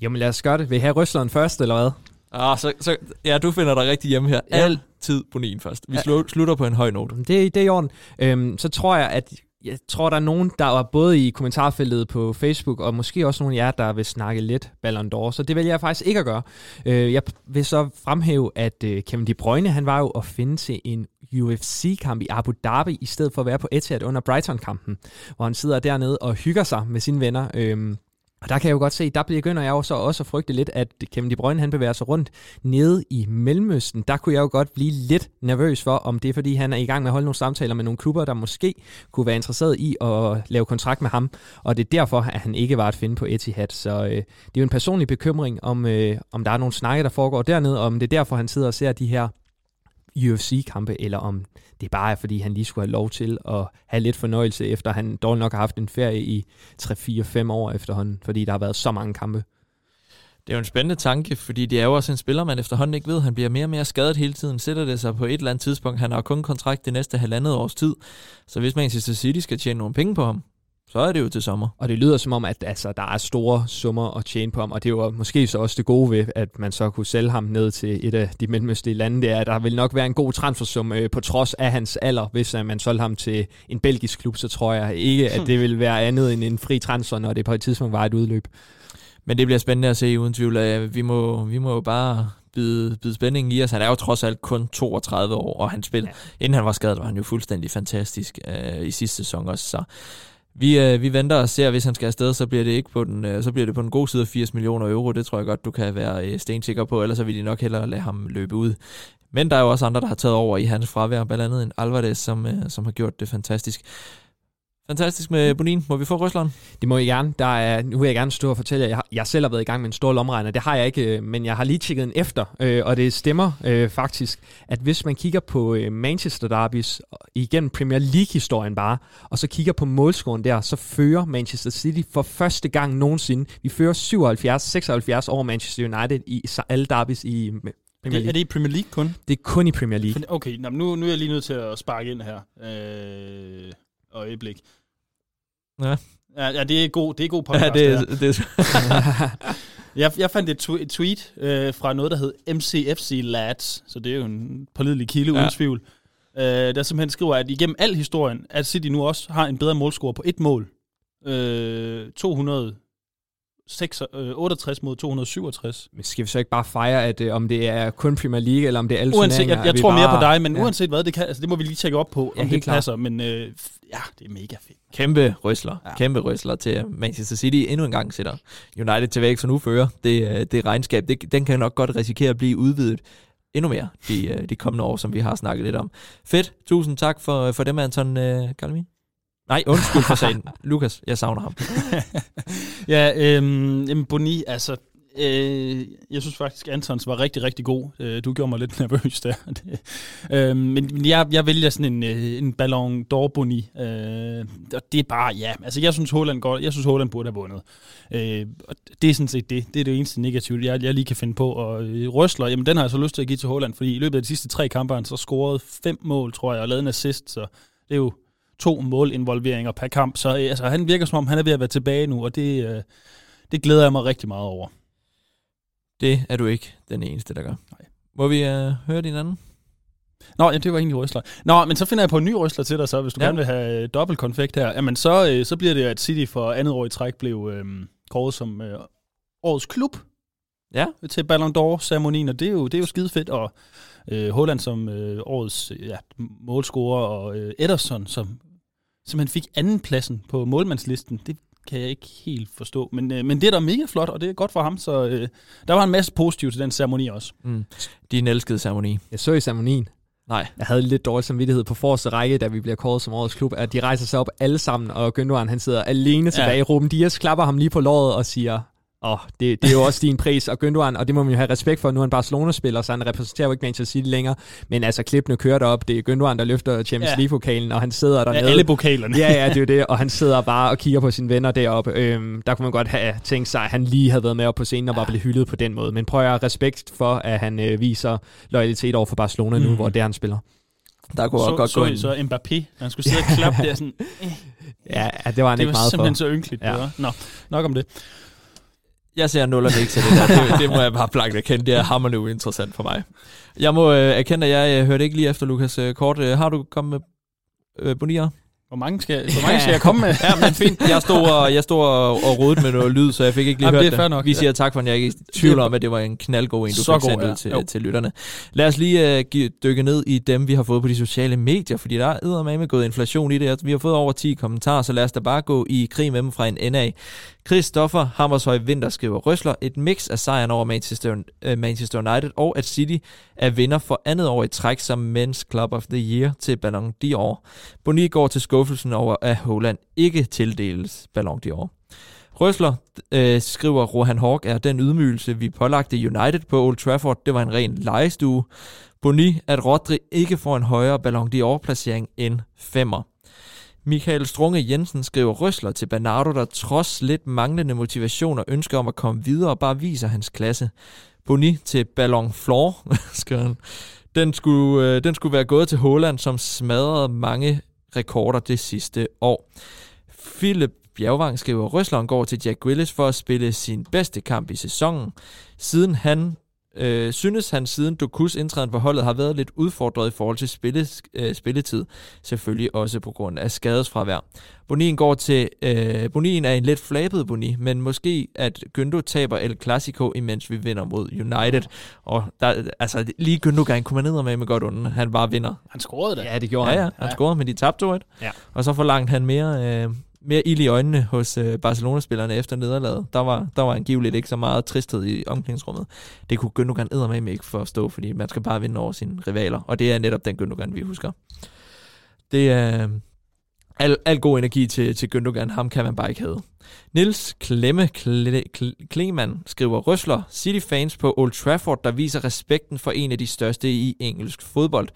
Jamen lad os gøre det. Vil I have rysleren først, eller hvad? Ah, så, så, ja, du finder dig rigtig hjemme her. Ja. Altid bonien først. Vi ja. slutter på en høj note. Det, det er i orden. Øhm, så tror jeg, at jeg tror, der er nogen, der var både i kommentarfeltet på Facebook, og måske også nogle af jer, der vil snakke lidt Ballon d'Or, så det vil jeg faktisk ikke at gøre. Øh, jeg vil så fremhæve, at øh, Kevin De Bruyne, han var jo at finde til en UFC-kamp i Abu Dhabi, i stedet for at være på Etihad under Brighton-kampen, hvor han sidder dernede og hygger sig med sine venner. Øhm, og der kan jeg jo godt se, der begynder jeg jo så også at frygte lidt, at Kevin De Bruyne han bevæger sig rundt nede i Mellemøsten. Der kunne jeg jo godt blive lidt nervøs for, om det er fordi, han er i gang med at holde nogle samtaler med nogle klubber, der måske kunne være interesseret i at lave kontrakt med ham. Og det er derfor, at han ikke var at finde på Etihad. Så øh, det er jo en personlig bekymring, om, øh, om der er nogle snakke, der foregår dernede, og om det er derfor, han sidder og ser de her UFC-kampe, eller om det bare er, fordi han lige skulle have lov til at have lidt fornøjelse, efter han dårligt nok har haft en ferie i 3-4-5 år efterhånden, fordi der har været så mange kampe. Det er jo en spændende tanke, fordi det er jo også en spiller, man efterhånden ikke ved. Han bliver mere og mere skadet hele tiden. Sætter det sig på et eller andet tidspunkt. Han har kun kontrakt det næste halvandet års tid. Så hvis Manchester City skal tjene nogle penge på ham, så er det jo til sommer. Og det lyder som om, at altså, der er store summer at tjene på ham, og det er jo måske så også det gode ved, at man så kunne sælge ham ned til et af de mellemøstlige lande. Det er, at der vil nok være en god transfersum øh, på trods af hans alder. Hvis uh, man solgte ham til en belgisk klub, så tror jeg ikke, at det (laughs) vil være andet end en fri transfer, når det på et tidspunkt var et udløb. Men det bliver spændende at se, uden tvivl. Vi må, vi må jo bare bide, bide spændingen i os. Han er jo trods alt kun 32 år, og han spiller. Ja. Inden han var skadet, var han jo fuldstændig fantastisk uh, i sidste sæson også. Så vi, øh, vi venter og ser, hvis han skal afsted, så bliver det ikke på den, øh, så bliver det på den gode side af 80 millioner euro. Det tror jeg godt, du kan være øh, stensikker på, ellers så vil de nok hellere lade ham løbe ud. Men der er jo også andre, der har taget over i hans fravær, blandt andet en Alvarez, som, øh, som har gjort det fantastisk. Fantastisk med Bonin. Må vi få Røsleren? Det må I gerne. Der er, nu vil jeg gerne stå og fortælle jer, jeg, har, jeg selv har været i gang med en stor lomregner. Det har jeg ikke, øh, men jeg har lige tjekket den efter, øh, og det stemmer øh, faktisk, at hvis man kigger på øh, Manchester Derbys igennem Premier League-historien bare, og så kigger på målscoren der, så fører Manchester City for første gang nogensinde. Vi fører 77-76 over Manchester United i alle derbys i Premier League. Er det i Premier League kun? Det er kun i Premier League. Okay, nu, nu er jeg lige nødt til at sparke ind her. Øh øjeblik. Ja. Ja, ja det er god, det er god podcast. Ja, det, er, det, er. (laughs) Jeg, jeg fandt et, tw- et tweet øh, fra noget, der hed MCFC Lads, så det er jo en pålidelig kilde, Ja. uden tvivl, øh, der simpelthen skriver, at igennem al historien, at City nu også har en bedre målscore på et mål. Øh, 268 mod 267. Men skal vi så ikke bare fejre, at øh, om det er kun Premier League, eller om det er alle Uanset, turneringer? jeg, jeg tror mere bare- på dig, men Ja. ja. uanset hvad, det, kan, altså, det må vi lige tjekke op på, Ja, om helt det passer. Men øh, ja, det er mega fedt. Kæmpe røsler. Ja. Ja. Kæmpe røsler til Manchester City. Endnu en gang sætter United til væk, så nu fører det, øh, det regnskab. Det, den kan nok godt risikere at blive udvidet endnu mere de, øh, de kommende år, som vi har snakket lidt om. Fedt. Tusind tak for, for dem, Anton øh, Galmin. Nej, undskyld for sagen. (laughs) Lukas, jeg savner ham. (laughs) Ja, øhm, Boni, altså, øh, jeg synes faktisk, Antons var rigtig, rigtig god. Øh, du gjorde mig lidt nervøs der. (laughs) Øh, men jeg, jeg vælger sådan en, øh, en Ballon d'Or Boni. Øh, og det er bare, ja, altså jeg synes, Holland godt, jeg synes, Holland burde have vundet. Øh, og det er sådan set det. Det er det eneste negative, jeg, jeg lige kan finde på. Og øh, Røsler, jamen den har jeg så lyst til at give til Holland, fordi i løbet af de sidste tre kampe har han så scoret fem mål, tror jeg, og lavet en assist, så det er jo to målinvolveringer per kamp. Så øh, altså, han virker som om, han er ved at være tilbage nu, og det, øh, det glæder jeg mig rigtig meget over. Det er du ikke den eneste, der gør. Nej. Må vi øh, høre din anden? Nå, ja, det var egentlig røsler. Nå, men så finder jeg på en ny røsler til dig så, hvis du Ja. gerne vil have øh, dobbelt konfekt her. Jamen, så, øh, så bliver det, at City for andet år i træk blev øh, kåret som øh, årets klub Ja. til Ballon d'Or-ceremonien, og det er jo, det er jo skide fedt, og øh, Holland som øh, årets ja, målscorer, og øh, Ederson, som simpelthen fik anden pladsen på målmandslisten. Det kan jeg ikke helt forstå, men, øh, men det er da mega flot, og det er godt for ham, så øh, der var en masse positivt til den ceremoni også. Mm. Din elskede ceremoni. Jeg så i ceremonien. Nej. Jeg havde lidt dårlig samvittighed på forreste række, da vi bliver kåret som årets klub, at de rejser sig op alle sammen, og Gündogan han sidder alene tilbage. Ja. Ruben Dias klapper ham lige på låret og siger, åh, oh, det, det er jo også din pris, og Gündogan, og det må man jo have respekt for, nu er han Barcelona-spiller, så han repræsenterer jo ikke Manchester City længere, men altså klippene kører derop, det er Gündogan, der løfter Champions Ja. League-pokalen, og han sidder dernede. Ja, alle pokalerne. Ja, ja, det er jo det, (laughs) og han sidder bare og kigger på sine venner deroppe. Øhm, der kunne man godt have tænkt sig, at han lige havde været med op på scenen og bare blev hyldet på den måde. Men prøv at have respekt for, at han øh, viser loyalitet over for Barcelona nu, Mhm. hvor det er, han spiller. Der kunne også så, godt så, gå I en... så Mbappé, han skulle sidde og klappe der sådan, (laughs) Ja, ja det var han det ikke var meget simpelthen for. så ynkeligt. Ja. Ja. Det var. Nå, nok om det. Jeg ser nul og niks til det der. Det, det må jeg bare blankt erkende. Det er hammerende uinteressant for mig. Jeg må øh, erkende, at jeg øh, hørte ikke lige efter, Lukas. Øh, kort, øh, har du kommet med øh, bonier? Hvor mange skal, hvor mange skal jeg komme med? (laughs) Ja, men fint. Jeg stod og, jeg stod og, og rodede med noget lyd, så jeg fik ikke lige Jamen, hørt det er fair nok. Vi siger tak for, at jeg ikke tvivl om, at det var en knaldgod en, du Så fik sendt ja. ud til, Jo. til lytterne. Lad os lige uh, give, dykke ned i dem, vi har fået på de sociale medier, fordi der er med gået inflation i det. Vi har fået over 10 kommentarer, så lad os da bare gå i krig med dem fra en ende af. Christoffer Hammershøj Vinter skriver, Røsler et mix af sejren over Manchester, uh, Manchester United, og at City er vinder for andet år i træk som Men's Club of the Year til Ballon d'Or. Boni går til skuffelsen over, at Holland ikke tildeles Ballon d'Or. Røsler øh, skriver, Rohan Hawk er den ydmygelse, vi pålagte United på Old Trafford. Det var en ren legestue. Boni, at Rodri ikke får en højere Ballon d'Or-placering end femmer. Michael Strunge Jensen skriver Røsler til Bernardo, der trods lidt manglende motivation og ønsker om at komme videre og bare viser hans klasse. Boni til Ballon Flor, (laughs) skriver han. Den skulle, øh, den skulle være gået til Holland, som smadrede mange rekorder det sidste år. Philip Bjergvang skriver, Røsleren går til Jack Willis for at spille sin bedste kamp i sæsonen. Siden han øh, synes han siden Dokus indtræden på holdet har været lidt udfordret i forhold til spille, øh, spilletid. Selvfølgelig også på grund af skadesfravær. Bonin går til... Øh, Bonin er en lidt flabet Boni, men måske at Gündo taber El Clasico, imens vi vinder mod United. Og der, altså, lige Gündogan kunne man ned med med godt under. Han bare vinder. Han scorede det. Ja, det gjorde Ja, han. ja, han Ja. scorede, men de tabte 2-1. Ja. Og så forlangte han mere, øh, mere ild i øjnene hos øh, Barcelona-spillerne efter nederlaget. Der var, der var angiveligt ikke så meget tristhed i omklædningsrummet. Det kunne Gündogan eddermame ikke forstå, fordi man skal bare vinde over sine rivaler. Og det er netop den Gündogan, vi husker. Det er... Al, al god energi til, til Gündogan, ham kan man bare ikke have. Nils Klemme Kle, Kle, Kleman skriver Røsler, City-fans på Old Trafford, der viser respekten for en af de største i engelsk fodbold.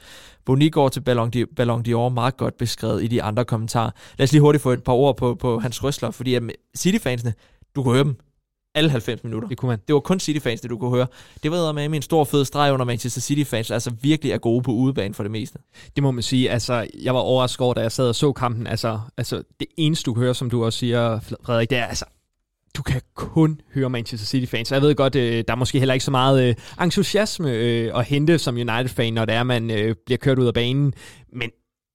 Boni går til Ballon d'Or, Ballon d'Or meget godt beskrevet i de andre kommentarer. Lad os lige hurtigt få et par ord på, på hans Røsler, fordi at City-fansene, du kan høre dem alle 90 minutter. Det kunne man. Det var kun City-fans, det du kunne høre. Det var med en stor fed streg under Manchester City-fans, altså virkelig er gode på udebane for det meste. Det må man sige. Altså, jeg var overrasket over, da jeg sad og så kampen. Altså, altså det eneste, du hører, som du også siger, Frederik, det er altså du kan kun høre Manchester City-fans. Jeg ved godt, øh, der er måske heller ikke så meget øh, entusiasme øh, at hente som United-fan, når det er, man øh, bliver kørt ud af banen. Men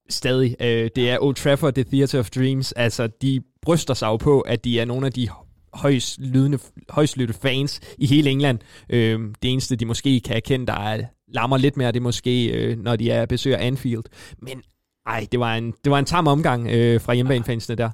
stadig, øh, det er Old Trafford, det Theatre of Dreams. Altså, de bryster sig jo på, at de er nogle af de højst lydende, højst lydte fans i hele England. Øh, det eneste, de måske kan erkende, der er, lammer lidt mere, det er måske, øh, når de er besøger Anfield. Men ej, det var en, det var en tam omgang øh, fra hjemmebanefansene der.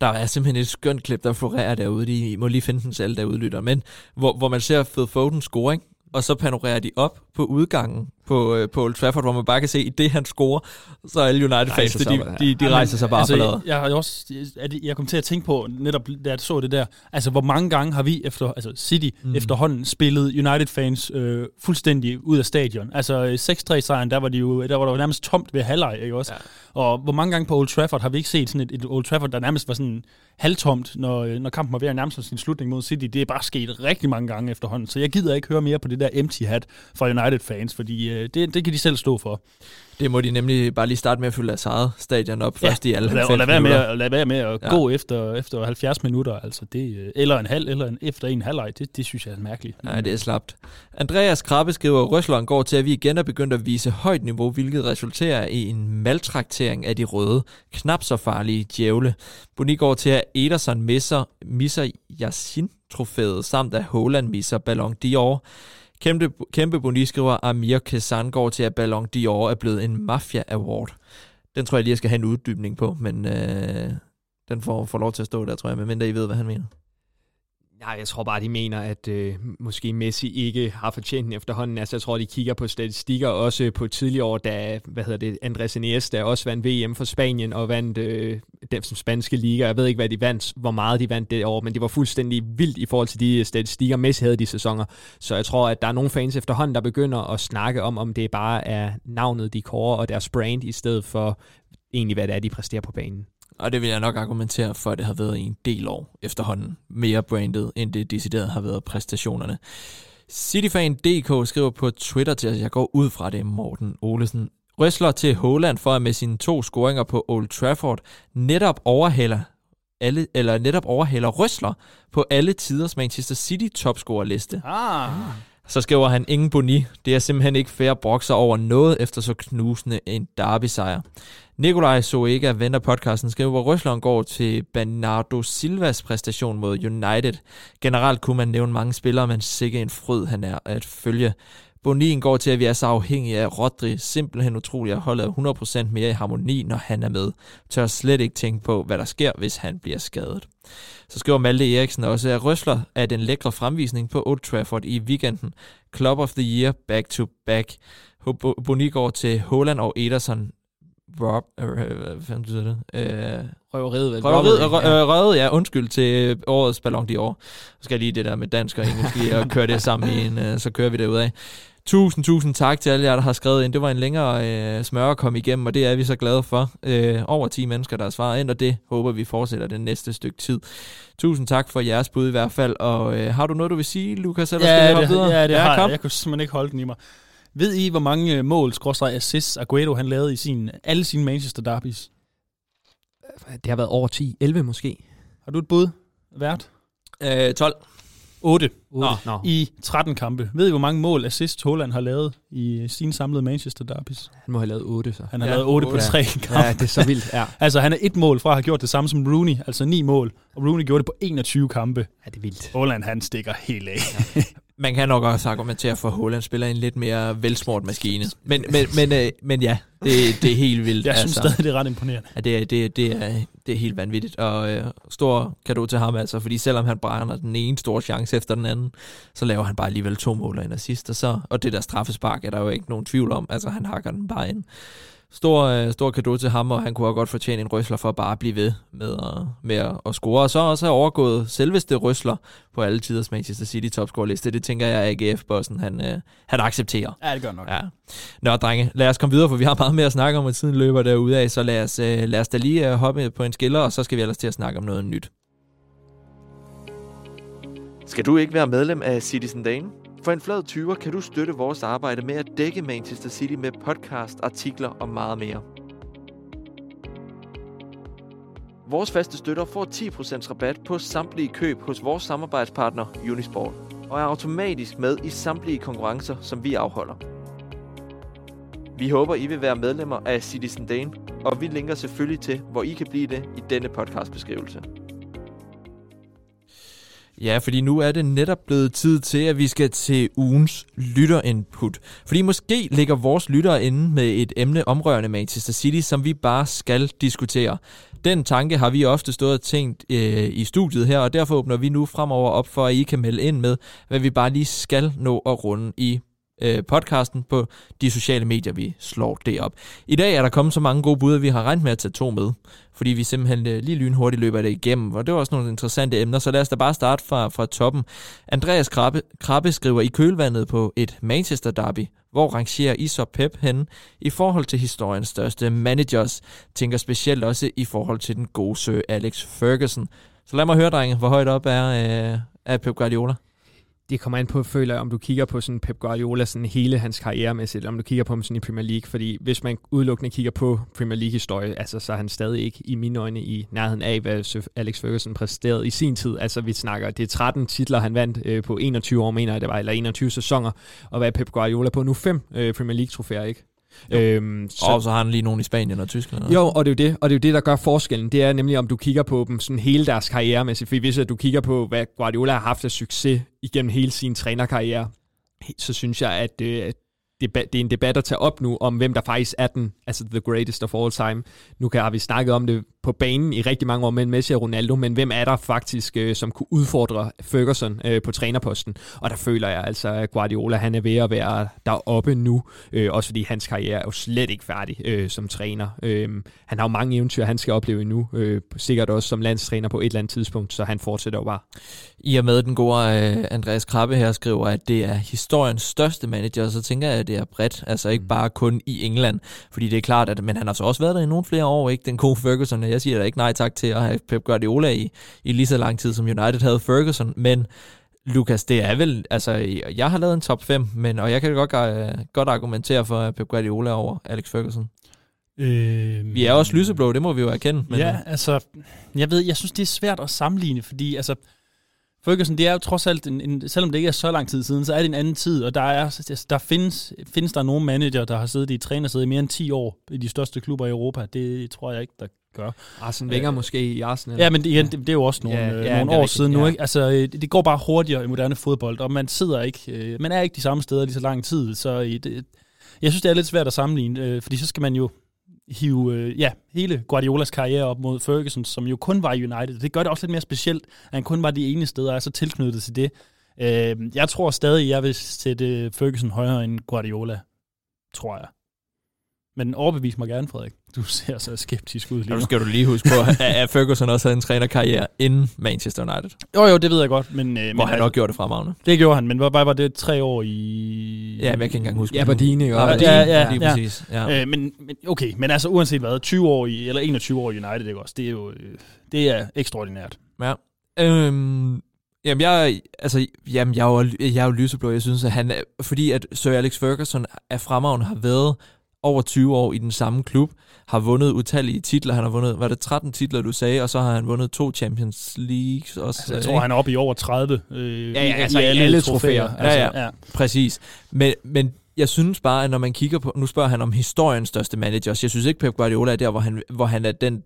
Der er simpelthen et skønt klip, der florerer derude. De må lige finde den selv der udlytter. Men hvor, hvor man ser Phil Foden score, ikke? og så panorerer de op på udgangen på, øh, på Old Trafford, hvor man bare kan se, at i det han scorer, så er alle United-fans, de, de, de, rejser sig bare altså, på. Jeg har også, jeg kom til at tænke på, netop da jeg så det der, altså hvor mange gange har vi efter, altså City mm. efterhånden spillet United-fans øh, fuldstændig ud af stadion. Altså 6-3-sejren, der var, de jo, der var der nærmest tomt ved halvleg, ikke også? Ja. Og hvor mange gange på Old Trafford har vi ikke set sådan et, et Old Trafford, der nærmest var sådan halvtomt, når, når kampen var ved at nærme sig sin slutning mod City. Det er bare sket rigtig mange gange efterhånden, så jeg gider ikke høre mere på det der empty hat fra United-fans, fordi øh, det, det kan de selv stå for. Det må de nemlig bare lige starte med at fylde deres eget stadion op ja. først i alle lad, lad være med, at, lad være med at ja. gå efter, efter 70 minutter, altså det, øh, eller en halv, eller en, efter en halvleg, det, det synes jeg er mærkeligt. Nej, det er slapt. Andreas Krabbe skriver, at Røsleren går til, at vi igen er begyndt at vise højt niveau, hvilket resulterer i en maltraktering af de røde, knap så farlige djævle. Boni går til, at Ederson misser, misser Yassin-trofæet, samt at Holland misser Ballon d'Or. Kæmpe, kæmpe boni skriver Amir Kesan går til, at Ballon d'Or er blevet en Mafia Award. Den tror jeg lige, jeg skal have en uddybning på, men øh, den får, får lov til at stå der, tror jeg, medmindre I ved, hvad han mener. Nej, jeg tror bare, de mener, at øh, måske Messi ikke har fortjent den efterhånden. Altså, jeg tror, de kigger på statistikker også øh, på tidligere år, da, hvad hedder det, Andres Iniesta også vandt VM for Spanien og vandt øh, den som spanske liga. Jeg ved ikke, hvad de vandt, hvor meget de vandt det år, men det var fuldstændig vildt i forhold til de øh, statistikker, Messi havde de sæsoner. Så jeg tror, at der er nogle fans efterhånden, der begynder at snakke om, om det bare er navnet, de kårer, og deres brand, i stedet for egentlig, hvad det er, de præsterer på banen. Og det vil jeg nok argumentere for, at det har været i en del år efterhånden mere branded, end det decideret har været præstationerne. Cityfan.dk skriver på Twitter til, os, jeg går ud fra det, Morten Olesen. Røsler til Holland for at med sine to scoringer på Old Trafford netop overhælder alle, eller netop overhælder Røsler på alle tiders Manchester City topscorerliste. Ah. Så skriver han ingen boni. Det er simpelthen ikke fair brokser over noget efter så knusende en derby-sejr. Nikolaj Soega, ven podcasten, skriver, hvor Røsleren går til Bernardo Silvas præstation mod United. Generelt kunne man nævne mange spillere, men sikke en fryd han er at følge. Bonin går til, at vi er så afhængige af Rodri. Simpelthen utroligt at holde 100% mere i harmoni, når han er med. Tør slet ikke tænke på, hvad der sker, hvis han bliver skadet. Så skriver Malte Eriksen også, at Røsler er den lækre fremvisning på Old Trafford i weekenden. Club of the Year back to back. Boni går til Holland og Ederson Rob, øh, øh hvad fanden det? Øh, røveriet, vel? Røveriet, ja. Røveriet, ja, undskyld til årets Ballon d'Or. Så skal jeg lige det der med dansk og engelsk lige og køre det sammen i en, øh, så kører vi det ud af. Tusind, tusind tak til alle jer, der har skrevet ind. Det var en længere øh, smør at komme igennem, og det er vi så glade for. Øh, over 10 mennesker, der har svaret ind, og det håber vi fortsætter den næste stykke tid. Tusind tak for jeres bud i hvert fald, og øh, har du noget, du vil sige, Lukas? Eller ja, skal det, videre? ja, det ja, har kom. jeg. Jeg kunne simpelthen ikke holde den i mig. Ved I, hvor mange øh, mål, skråstrej assists, Aguero han lavede i sin, alle sine Manchester derbys? Det har været over 10. 11 måske. Har du et bud? Vært? Øh, 12. 8. 8. Nå. I 13 kampe. Ved I, hvor mange mål assist Holland har lavet i sine samlede Manchester derbys? Han må have lavet 8, så. Han har ja, lavet 8, 8 på 3 kampe. Ja, det er så vildt, ja. (laughs) altså, han er et mål fra at have gjort det samme som Rooney, altså 9 mål. Og Rooney gjorde det på 21 kampe. Ja, det er vildt. Holland, han stikker helt af. Ja. Man kan nok også argumentere for, at Holland spiller en lidt mere velsmurt maskine. Men, men, men, øh, men ja, det, det er helt vildt. (laughs) Jeg synes altså. stadig, det er ret imponerende. Ja, det, er, det, det, er, det er helt vanvittigt. Og øh, stor kado til ham altså, fordi selvom han brænder den ene store chance efter den anden, så laver han bare alligevel to mål ind sidst. Og, så, og det der straffespark er der jo ikke nogen tvivl om. Altså, han hakker den bare ind stor, øh, stor kado til ham, og han kunne også godt fortjene en røsler for at bare blive ved med at, med at, at score. Og så også have overgået selveste røsler på alle tiders Manchester City topscore-liste. Det tænker jeg, at AGF-bossen han, øh, han accepterer. Ja, det gør nok. Ja. Nå, drenge, lad os komme videre, for vi har meget mere at snakke om, at tiden løber derude af. Så lad os, øh, lad os da lige øh, hoppe på en skiller, og så skal vi ellers til at snakke om noget nyt. Skal du ikke være medlem af Citizen Dane? For en flad 20 kan du støtte vores arbejde med at dække Manchester City med podcast, artikler og meget mere. Vores faste støtter får 10% rabat på samtlige køb hos vores samarbejdspartner Unisport, og er automatisk med i samtlige konkurrencer, som vi afholder. Vi håber, I vil være medlemmer af Citizen Dane, og vi linker selvfølgelig til, hvor I kan blive det i denne podcastbeskrivelse. Ja, fordi nu er det netop blevet tid til, at vi skal til ugens lytterinput. Fordi måske ligger vores lyttere inde med et emne omrørende Manchester City, som vi bare skal diskutere. Den tanke har vi ofte stået og tænkt øh, i studiet her, og derfor åbner vi nu fremover op for, at I kan melde ind med, hvad vi bare lige skal nå at runde i øh, podcasten på de sociale medier, vi slår det op. I dag er der kommet så mange gode bud, at vi har regnet med at tage to med, fordi vi simpelthen øh, lige lynhurtigt løber det igennem, og det var også nogle interessante emner, så lad os da bare starte fra, fra toppen. Andreas Krabbe, Krabbe skriver i kølvandet på et Manchester derby, hvor rangerer I så Pep hen i forhold til historiens største managers, tænker specielt også i forhold til den gode sø Alex Ferguson. Så lad mig høre, drenge, hvor højt op er, øh, er Pep Guardiola? Det kommer an på, føler jeg, om du kigger på sådan Pep Guardiola sådan hele hans karrieremæssigt, om du kigger på ham sådan i Premier League, fordi hvis man udelukkende kigger på Premier League-historie, altså så er han stadig ikke i mine øjne i nærheden af, hvad Alex Ferguson præsterede i sin tid. Altså vi snakker, det er 13 titler, han vandt øh, på 21 år, mener jeg det var, eller 21 sæsoner, og hvad er Pep Guardiola på nu? Fem øh, Premier League-trofæer, ikke? Øhm, så, og så har han lige nogen i Spanien og Tyskland. Jo, og det er jo det, og det er jo det, der gør forskellen. Det er nemlig, om du kigger på dem sådan hele deres karrieremæssigt. For hvis du kigger på, hvad Guardiola har haft af succes igennem hele sin trænerkarriere, så synes jeg, at, øh, det er en debat at tage op nu, om hvem der faktisk er den, altså the greatest of all time. Nu kan, har vi snakket om det på banen i rigtig mange år med Messi og Ronaldo, men hvem er der faktisk, øh, som kunne udfordre Ferguson øh, på trænerposten? Og der føler jeg altså, at Guardiola han er ved at være deroppe nu, øh, også fordi hans karriere er jo slet ikke færdig øh, som træner. Øh, han har jo mange eventyr, han skal opleve endnu, øh, sikkert også som landstræner på et eller andet tidspunkt, så han fortsætter jo bare. I og med den gode øh, Andreas Krabbe her skriver, at det er historiens største manager, så tænker jeg, at det er bredt, altså ikke mm. bare kun i England, fordi det er klart, at men han har så også været der i nogle flere år, ikke? Den gode Ferguson, jeg siger da ikke nej tak til at have Pep Guardiola i, i lige så lang tid, som United havde Ferguson, men Lukas, det er vel, altså, jeg har lavet en top 5, men, og jeg kan godt, uh, godt argumentere for Pep Guardiola over Alex Ferguson. Øh, vi er også lyseblå, det må vi jo erkende. Men, ja, øh. altså, jeg ved, jeg synes, det er svært at sammenligne, fordi altså, Ferguson, det er jo trods alt, en, en, selvom det ikke er så lang tid siden, så er det en anden tid, og der, er, altså, der findes, findes der nogle manager, der har siddet i trænersæde i mere end 10 år i de største klubber i Europa. Det tror jeg ikke, der gør. Arsene Wenger øh, måske i Arsenal. Ja, men igen, det, det er jo også nogle, ja, øh, ja, nogle år rigtigt, siden nu. Ja. Ikke? Altså, øh, det, det går bare hurtigere i moderne fodbold, og man sidder ikke, øh, man er ikke de samme steder lige så lang tid, så øh, det, jeg synes, det er lidt svært at sammenligne, øh, fordi så skal man jo hive øh, ja, hele Guardiolas karriere op mod Ferguson, som jo kun var i United. Det gør det også lidt mere specielt, at han kun var de ene steder, og er så tilknyttet til det. Øh, jeg tror stadig, jeg vil sætte Ferguson højere end Guardiola, tror jeg. Men overbevis mig gerne, Frederik. Du ser så skeptisk ud lige nu. Nu skal du lige huske på, at Ferguson også havde en trænerkarriere inden Manchester United. Jo, jo, det ved jeg godt. Men, øh, Hvor men, han nok gjorde det fremragende. Det gjorde han, men hvad var det tre år i... Ja, men jeg kan ikke engang huske Ja, Aberdeen, ikke? Ja, ja, ja, lige ja. præcis. Ja. Øh, men, men, okay, men altså uanset hvad, 20 år i, eller 21 år i United, ikke også? Det er jo øh, det er ekstraordinært. Ja. Øhm, Jamen, jeg, altså, jamen, jeg, er jo, jeg er jo lyseblå. Jeg synes, at han, fordi at Sir Alex Ferguson er fremragende, har været over 20 år i den samme klub, har vundet utallige titler. Han har vundet, var det 13 titler, du sagde, og så har han vundet to Champions Leagues også. Altså, jeg tror, han er oppe i over 30 øh, ja, ja, altså i alle, alle trofæer. trofæer. Altså, ja, ja, ja, præcis. Men, men jeg synes bare, at når man kigger på, nu spørger han om historiens største managers, jeg synes ikke Pep Guardiola er der, hvor han, hvor han er den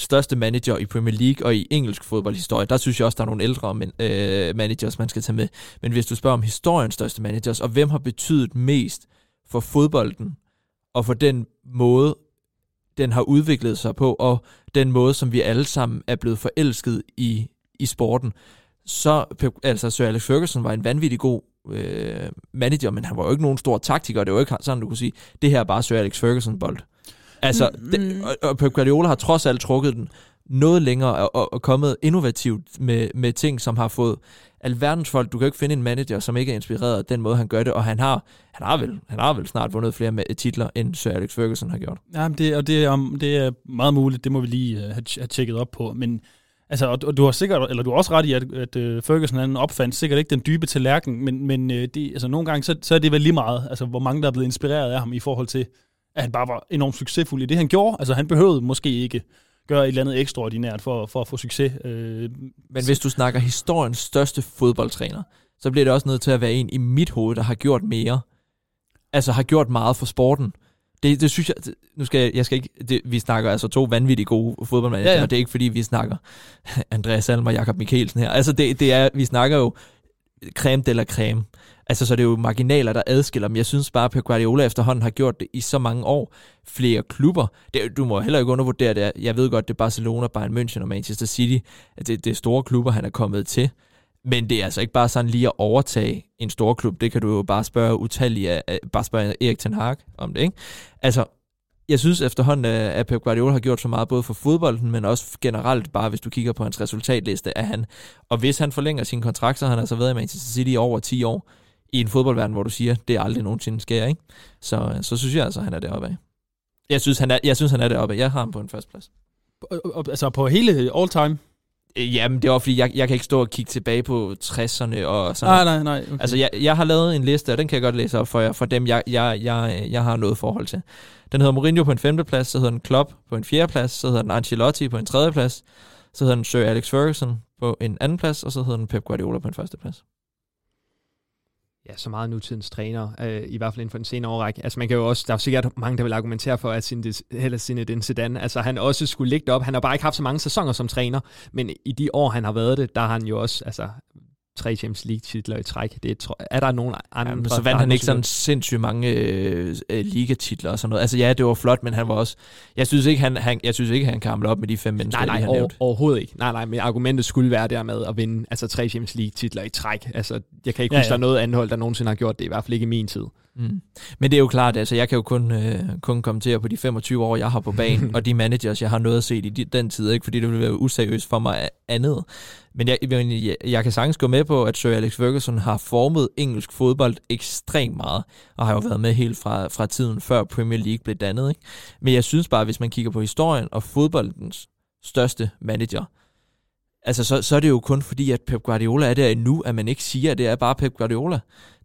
største manager i Premier League og i engelsk fodboldhistorie. Der synes jeg også, der er nogle ældre men, øh, managers, man skal tage med. Men hvis du spørger om historiens største managers, og hvem har betydet mest for fodbolden, og for den måde, den har udviklet sig på, og den måde, som vi alle sammen er blevet forelsket i, i sporten, så, altså Sir Alex Ferguson var en vanvittig god øh, manager, men han var jo ikke nogen stor taktiker, det var jo ikke sådan, du kunne sige, det her er bare Sir Alex Ferguson bold. Altså, mm, det, og, og Pep Guardiola har trods alt trukket den noget længere og, og, og kommet innovativt med, med ting, som har fået alverdens folk. Du kan jo ikke finde en manager, som ikke er inspireret af den måde, han gør det, og han har, han har, vel, han har vel snart vundet flere med titler, end Sir Alex Ferguson har gjort. Ja, det, og det er, um, det er meget muligt, det må vi lige uh, have, have tjekket op på, men Altså, og du har sikkert, eller du har også ret i, at, at uh, Ferguson han opfandt sikkert ikke den dybe tallerken, men, men uh, det, altså, nogle gange, så, så er det vel lige meget, altså, hvor mange der er blevet inspireret af ham i forhold til, at han bare var enormt succesfuld i det, han gjorde. Altså, han behøvede måske ikke gøre et eller andet ekstraordinært for, for at få succes. Øh, Men hvis du snakker historiens største fodboldtræner, så bliver det også nødt til at være en i mit hoved, der har gjort mere. Altså har gjort meget for sporten. Det, det synes jeg, det, nu skal jeg, jeg skal ikke, det, vi snakker altså to vanvittigt gode fodboldmænd, ja, ja. og det er ikke fordi, vi snakker (laughs) Andreas Salm og Jakob Mikkelsen her. Altså det, det er, vi snakker jo creme de la creme. Altså, så det er jo marginaler, der adskiller dem. Jeg synes bare, at Pep Guardiola efterhånden har gjort det i så mange år. Flere klubber. Det, du må heller ikke undervurdere det. Jeg ved godt, det er Barcelona, Bayern München og Manchester City. Det, det er store klubber, han er kommet til. Men det er altså ikke bare sådan lige at overtage en stor klub. Det kan du jo bare spørge utallige, bare spørge Erik Ten Hag om det, ikke? Altså, jeg synes efterhånden, at Pep Guardiola har gjort så meget, både for fodbolden, men også generelt bare, hvis du kigger på hans resultatliste, at han, og hvis han forlænger sin kontrakt, så har han altså været i Manchester City i over 10 år, i en fodboldverden, hvor du siger, det er aldrig nogensinde sker, ikke? Så, så synes jeg altså, han er deroppe af. Jeg synes, han er, jeg synes, han er deroppe af. Jeg har ham på en første plads. Altså på hele all time? Øh, jamen, det var fordi, jeg, jeg kan ikke stå og kigge tilbage på 60'erne og sådan Nej, nej, nej. Okay. Altså, jeg, jeg har lavet en liste, og den kan jeg godt læse op for jer, for dem, jeg, jeg, jeg, jeg har noget forhold til. Den hedder Mourinho på en femte plads, så hedder den Klopp på en fjerde plads, så hedder den Ancelotti på en tredje plads, så hedder den Sir Alex Ferguson på en anden plads, og så hedder den Pep Guardiola på en første plads ja, så meget nutidens træner, øh, i hvert fald inden for den senere årrække. Altså man kan jo også, der er sikkert mange, der vil argumentere for, at sin den sedan, altså han også skulle ligge op. Han har bare ikke haft så mange sæsoner som træner, men i de år, han har været det, der har han jo også, altså tre Champions League titler i træk. Det er, er der nogen andre? Ja, så vandt han ikke sådan sindssygt mange øh, øh, ligatitler og sådan noget. Altså ja, det var flot, men han var også... Jeg synes ikke, han, han, jeg synes ikke, han hamle op med de fem mennesker, nej, nej, han over, overhovedet ikke. Nej, nej, men argumentet skulle være der med at vinde altså tre Champions League titler i træk. Altså, jeg kan ikke ja, huske, ja. der er noget anhold, der nogensinde har gjort det, i hvert fald ikke i min tid. Mm. Men det er jo klart, altså jeg kan jo kun, øh, kun kommentere på de 25 år, jeg har på banen, (laughs) og de managers, jeg har noget at se i de, den tid, ikke? fordi det vil være useriøst for mig andet. Men jeg, jeg, jeg kan sagtens gå med på, at Sir Alex Ferguson har formet engelsk fodbold ekstremt meget, og har jo været med helt fra, fra tiden før Premier League blev dannet. Ikke? Men jeg synes bare, hvis man kigger på historien og fodboldens største manager, altså så, så er det jo kun fordi, at Pep Guardiola er der endnu, at man ikke siger, at det er bare Pep Guardiola.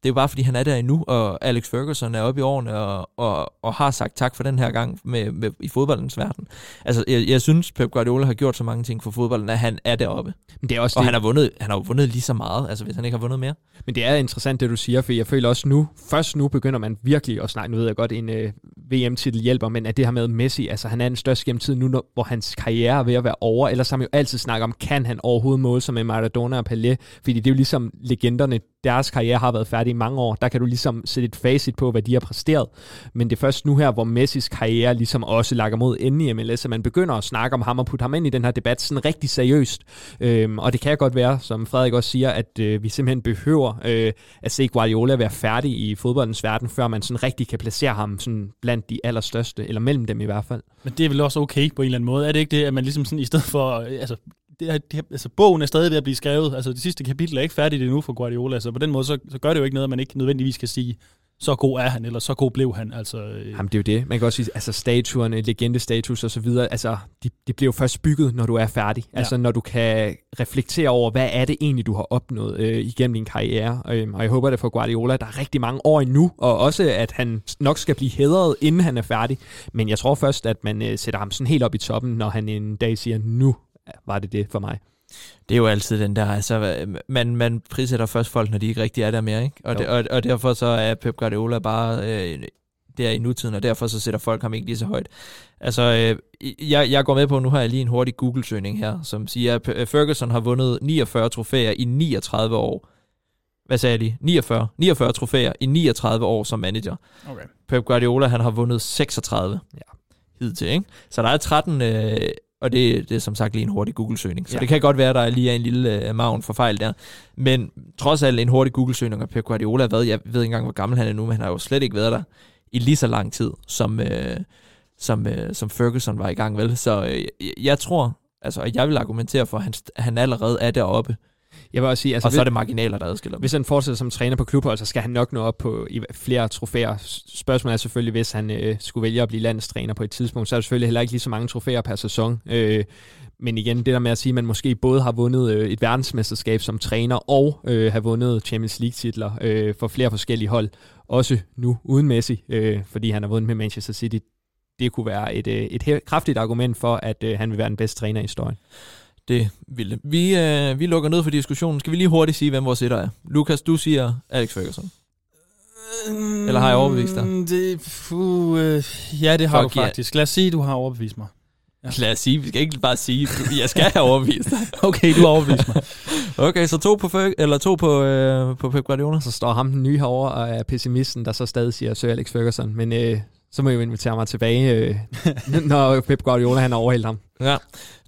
Det er bare fordi, han er der endnu, og Alex Ferguson er oppe i årene og, og, og har sagt tak for den her gang med, med, i fodboldens verden. Altså, jeg, jeg synes, Pep Guardiola har gjort så mange ting for fodbolden, at han er deroppe. Men det er også og det. han har, vundet, han har vundet lige så meget, altså hvis han ikke har vundet mere. Men det er interessant, det du siger, for jeg føler også nu, først nu begynder man virkelig at snakke, nu ved jeg godt, en øh, VM-titel hjælper, men at det her med Messi, altså han er den største gennem tiden nu, når, hvor hans karriere er ved at være over, ellers har man jo altid snakket om, kan han overhovedet måle sig med Maradona og Pelé, fordi det er jo ligesom legenderne, deres karriere har været færdig mange år. Der kan du ligesom sætte et facit på, hvad de har præsteret. Men det er først nu her, hvor Messis karriere ligesom også lager mod enden i MLS, at man begynder at snakke om ham og putte ham ind i den her debat sådan rigtig seriøst. Øhm, og det kan godt være, som Frederik også siger, at øh, vi simpelthen behøver øh, at se Guardiola være færdig i fodboldens verden, før man sådan rigtig kan placere ham sådan blandt de allerstørste, eller mellem dem i hvert fald. Men det er vel også okay på en eller anden måde. Er det ikke det, at man ligesom sådan i stedet for, øh, altså det er, det altså, bogen er stadig ved at blive skrevet. Altså, det sidste kapitel er ikke færdigt endnu for Guardiola, så på den måde, så, så gør det jo ikke noget, at man ikke nødvendigvis kan sige, så god er han, eller så god blev han. Altså, øh. Jamen, det er jo det. Man kan også sige, altså statuerne, legendestatus og så videre, altså, de, de bliver jo først bygget, når du er færdig. Ja. Altså, når du kan reflektere over, hvad er det egentlig, du har opnået øh, igennem din karriere. Øh, og jeg håber det for Guardiola, der er rigtig mange år endnu, og også, at han nok skal blive hedret, inden han er færdig. Men jeg tror først, at man øh, sætter ham sådan helt op i toppen, når han en dag siger, nu var det det for mig. Det er jo altid den der, altså man, man prissætter først folk, når de ikke rigtig er der mere, ikke? Og, det, og, og derfor så er Pep Guardiola bare øh, der i nutiden, og derfor så sætter folk ham ikke lige så højt. Altså, øh, jeg, jeg går med på, nu har jeg lige en hurtig Google-søgning her, som siger, at Ferguson har vundet 49 trofæer i 39 år. Hvad sagde jeg lige? 49. 49 trofæer i 39 år som manager. Okay. Pep Guardiola, han har vundet 36 ja. hidtil, ikke? Så der er 13 øh, og det, det er som sagt lige en hurtig Google-søgning. Så ja. det kan godt være, at der er lige er en lille uh, maven for fejl der. Men trods alt en hurtig Google-søgning af Pep Guardiola, hvad, jeg ved ikke engang, hvor gammel han er nu, men han har jo slet ikke været der i lige så lang tid, som, uh, som, uh, som Ferguson var i gang, vel? Så uh, jeg tror, altså jeg vil argumentere for, at han, han allerede er deroppe jeg vil også sige, altså, og så er det marginaler, der adskiller Hvis han fortsætter som træner på klubhold, så skal han nok nå op på i flere trofæer. Spørgsmålet er selvfølgelig, hvis han øh, skulle vælge at blive landstræner på et tidspunkt, så er der selvfølgelig heller ikke lige så mange trofæer per sæson. Øh, men igen, det der med at sige, at man måske både har vundet øh, et verdensmesterskab som træner, og øh, har vundet Champions League-titler øh, for flere forskellige hold, også nu uden Messi, øh, fordi han har vundet med Manchester City, det kunne være et, øh, et kraftigt argument for, at øh, han vil være den bedste træner i historien. Det ville. Vi, øh, vi lukker ned for diskussionen. Skal vi lige hurtigt sige, hvem vores etter er? Lukas, du siger Alex Ferguson. Eller har jeg overbevist dig? Mm, Det, puh, øh, ja, det har Fuck du faktisk. Lad os sige, du har overbevist mig. Ja. Lad os sige, vi skal ikke bare sige, jeg skal have overbevist dig. (laughs) Okay, du har overbevist mig. (laughs) Okay, så to på, Ferg- eller to på, øh, på Pep Guardiola. Så står ham den nye herovre og er pessimisten, der så stadig siger Sir Alex Ferguson. Men øh, så må jeg jo invitere mig tilbage, øh, (laughs) når Pep Guardiola han har overhældt ham. Ja,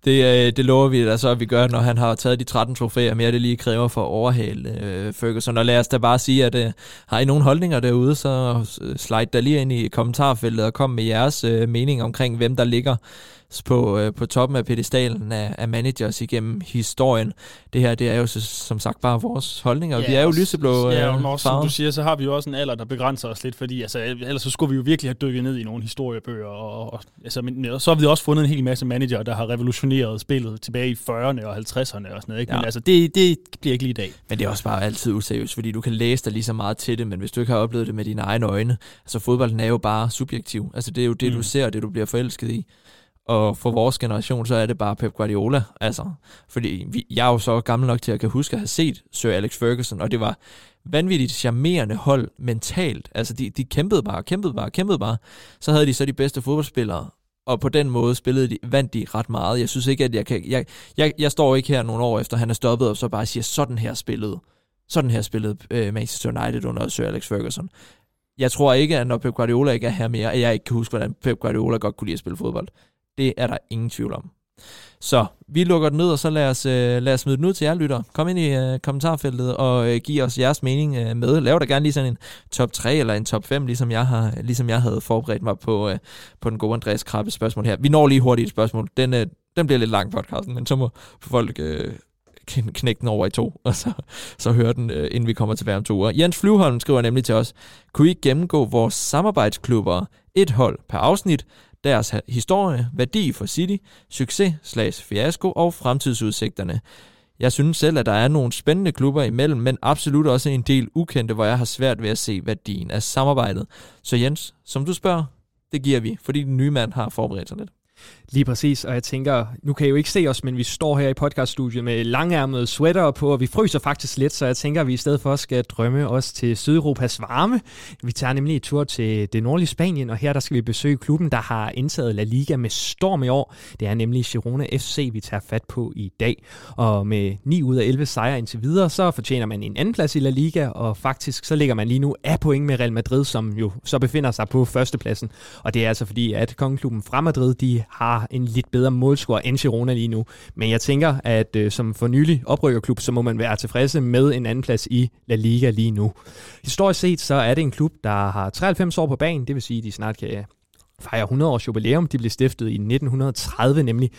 det, øh, det lover vi da så, at vi gør, når han har taget de 13 trofæer, mere det lige kræver for at overhale øh, Ferguson. Og lad os da bare sige, at øh, har I nogle holdninger derude, så slide da lige ind i kommentarfeltet og kom med jeres øh, mening omkring, hvem der ligger på, øh, på toppen af pedestalen af, af managers igennem historien. Det her, det er jo så, som sagt bare vores holdninger. vi er jo lyseblå Ja, øh, og også, som du siger, så har vi jo også en alder, der begrænser os lidt, fordi altså, ellers så skulle vi jo virkelig have dykket ned i nogle historiebøger. Og, og, altså, men, og så har vi også fundet en hel masse manager, der har revolutioneret spillet tilbage i 40'erne og 50'erne og sådan noget. Ikke? Men Ja. altså, det, det bliver ikke lige i dag. Men det er også bare altid useriøst, fordi du kan læse dig lige så meget til det, men hvis du ikke har oplevet det med dine egne øjne, altså fodbolden er jo bare subjektiv. Altså det er jo det, mm. du ser, og det du bliver forelsket i. Og for vores generation, så er det bare Pep Guardiola. Altså, fordi vi, jeg er jo så gammel nok til at kan huske at have set Sir Alex Ferguson, og det var vanvittigt charmerende hold mentalt. Altså, de, de kæmpede bare, kæmpede bare, kæmpede bare. Så havde de så de bedste fodboldspillere, og på den måde spillede de, vandt de ret meget. Jeg synes ikke, at jeg kan... Jeg, jeg, jeg står ikke her nogle år efter, han er stoppet, og så bare siger, sådan her spillede. Sådan her spillede øh, Manchester United under Sir Alex Ferguson. Jeg tror ikke, at når Pep Guardiola ikke er her mere, at jeg ikke kan huske, hvordan Pep Guardiola godt kunne lide at spille fodbold. Det er der ingen tvivl om. Så vi lukker den ned, og så lad os, øh, lad os smide den ud til jer lytter. Kom ind i øh, kommentarfeltet og øh, giv os jeres mening øh, med. Lav da gerne lige sådan en top 3 eller en top 5, ligesom jeg, har, ligesom jeg havde forberedt mig på, øh, på den gode Andreas Krabbe spørgsmål her. Vi når lige hurtigt et spørgsmål. Den, øh, den bliver lidt lang podcasten, men så må folk øh, knække den over i to, og så, så høre den, øh, inden vi kommer tilbage om to uger. Jens Flyvholm skriver nemlig til os, kunne I gennemgå vores samarbejdsklubber et hold per afsnit, deres historie, værdi for City, succes slags fiasko og fremtidsudsigterne. Jeg synes selv, at der er nogle spændende klubber imellem, men absolut også en del ukendte, hvor jeg har svært ved at se værdien af samarbejdet. Så Jens, som du spørger, det giver vi, fordi den nye mand har forberedt sig lidt. Lige præcis, og jeg tænker, nu kan I jo ikke se os, men vi står her i podcaststudiet med langærmede sweater på, og vi fryser faktisk lidt, så jeg tænker, at vi i stedet for skal drømme os til Sydeuropas varme. Vi tager nemlig et tur til det nordlige Spanien, og her der skal vi besøge klubben, der har indtaget La Liga med storm i år. Det er nemlig Girona FC, vi tager fat på i dag. Og med 9 ud af 11 sejre indtil videre, så fortjener man en anden plads i La Liga, og faktisk så ligger man lige nu af point med Real Madrid, som jo så befinder sig på førstepladsen. Og det er altså fordi, at kongeklubben fra Madrid, de har en lidt bedre målscore end Girona lige nu. Men jeg tænker, at øh, som for nylig oprykkerklub, så må man være tilfredse med en anden plads i La Liga lige nu. Historisk set, så er det en klub, der har 93 år på banen, det vil sige, at de snart kan fejre 100 års jubilæum. De blev stiftet i 1930 nemlig.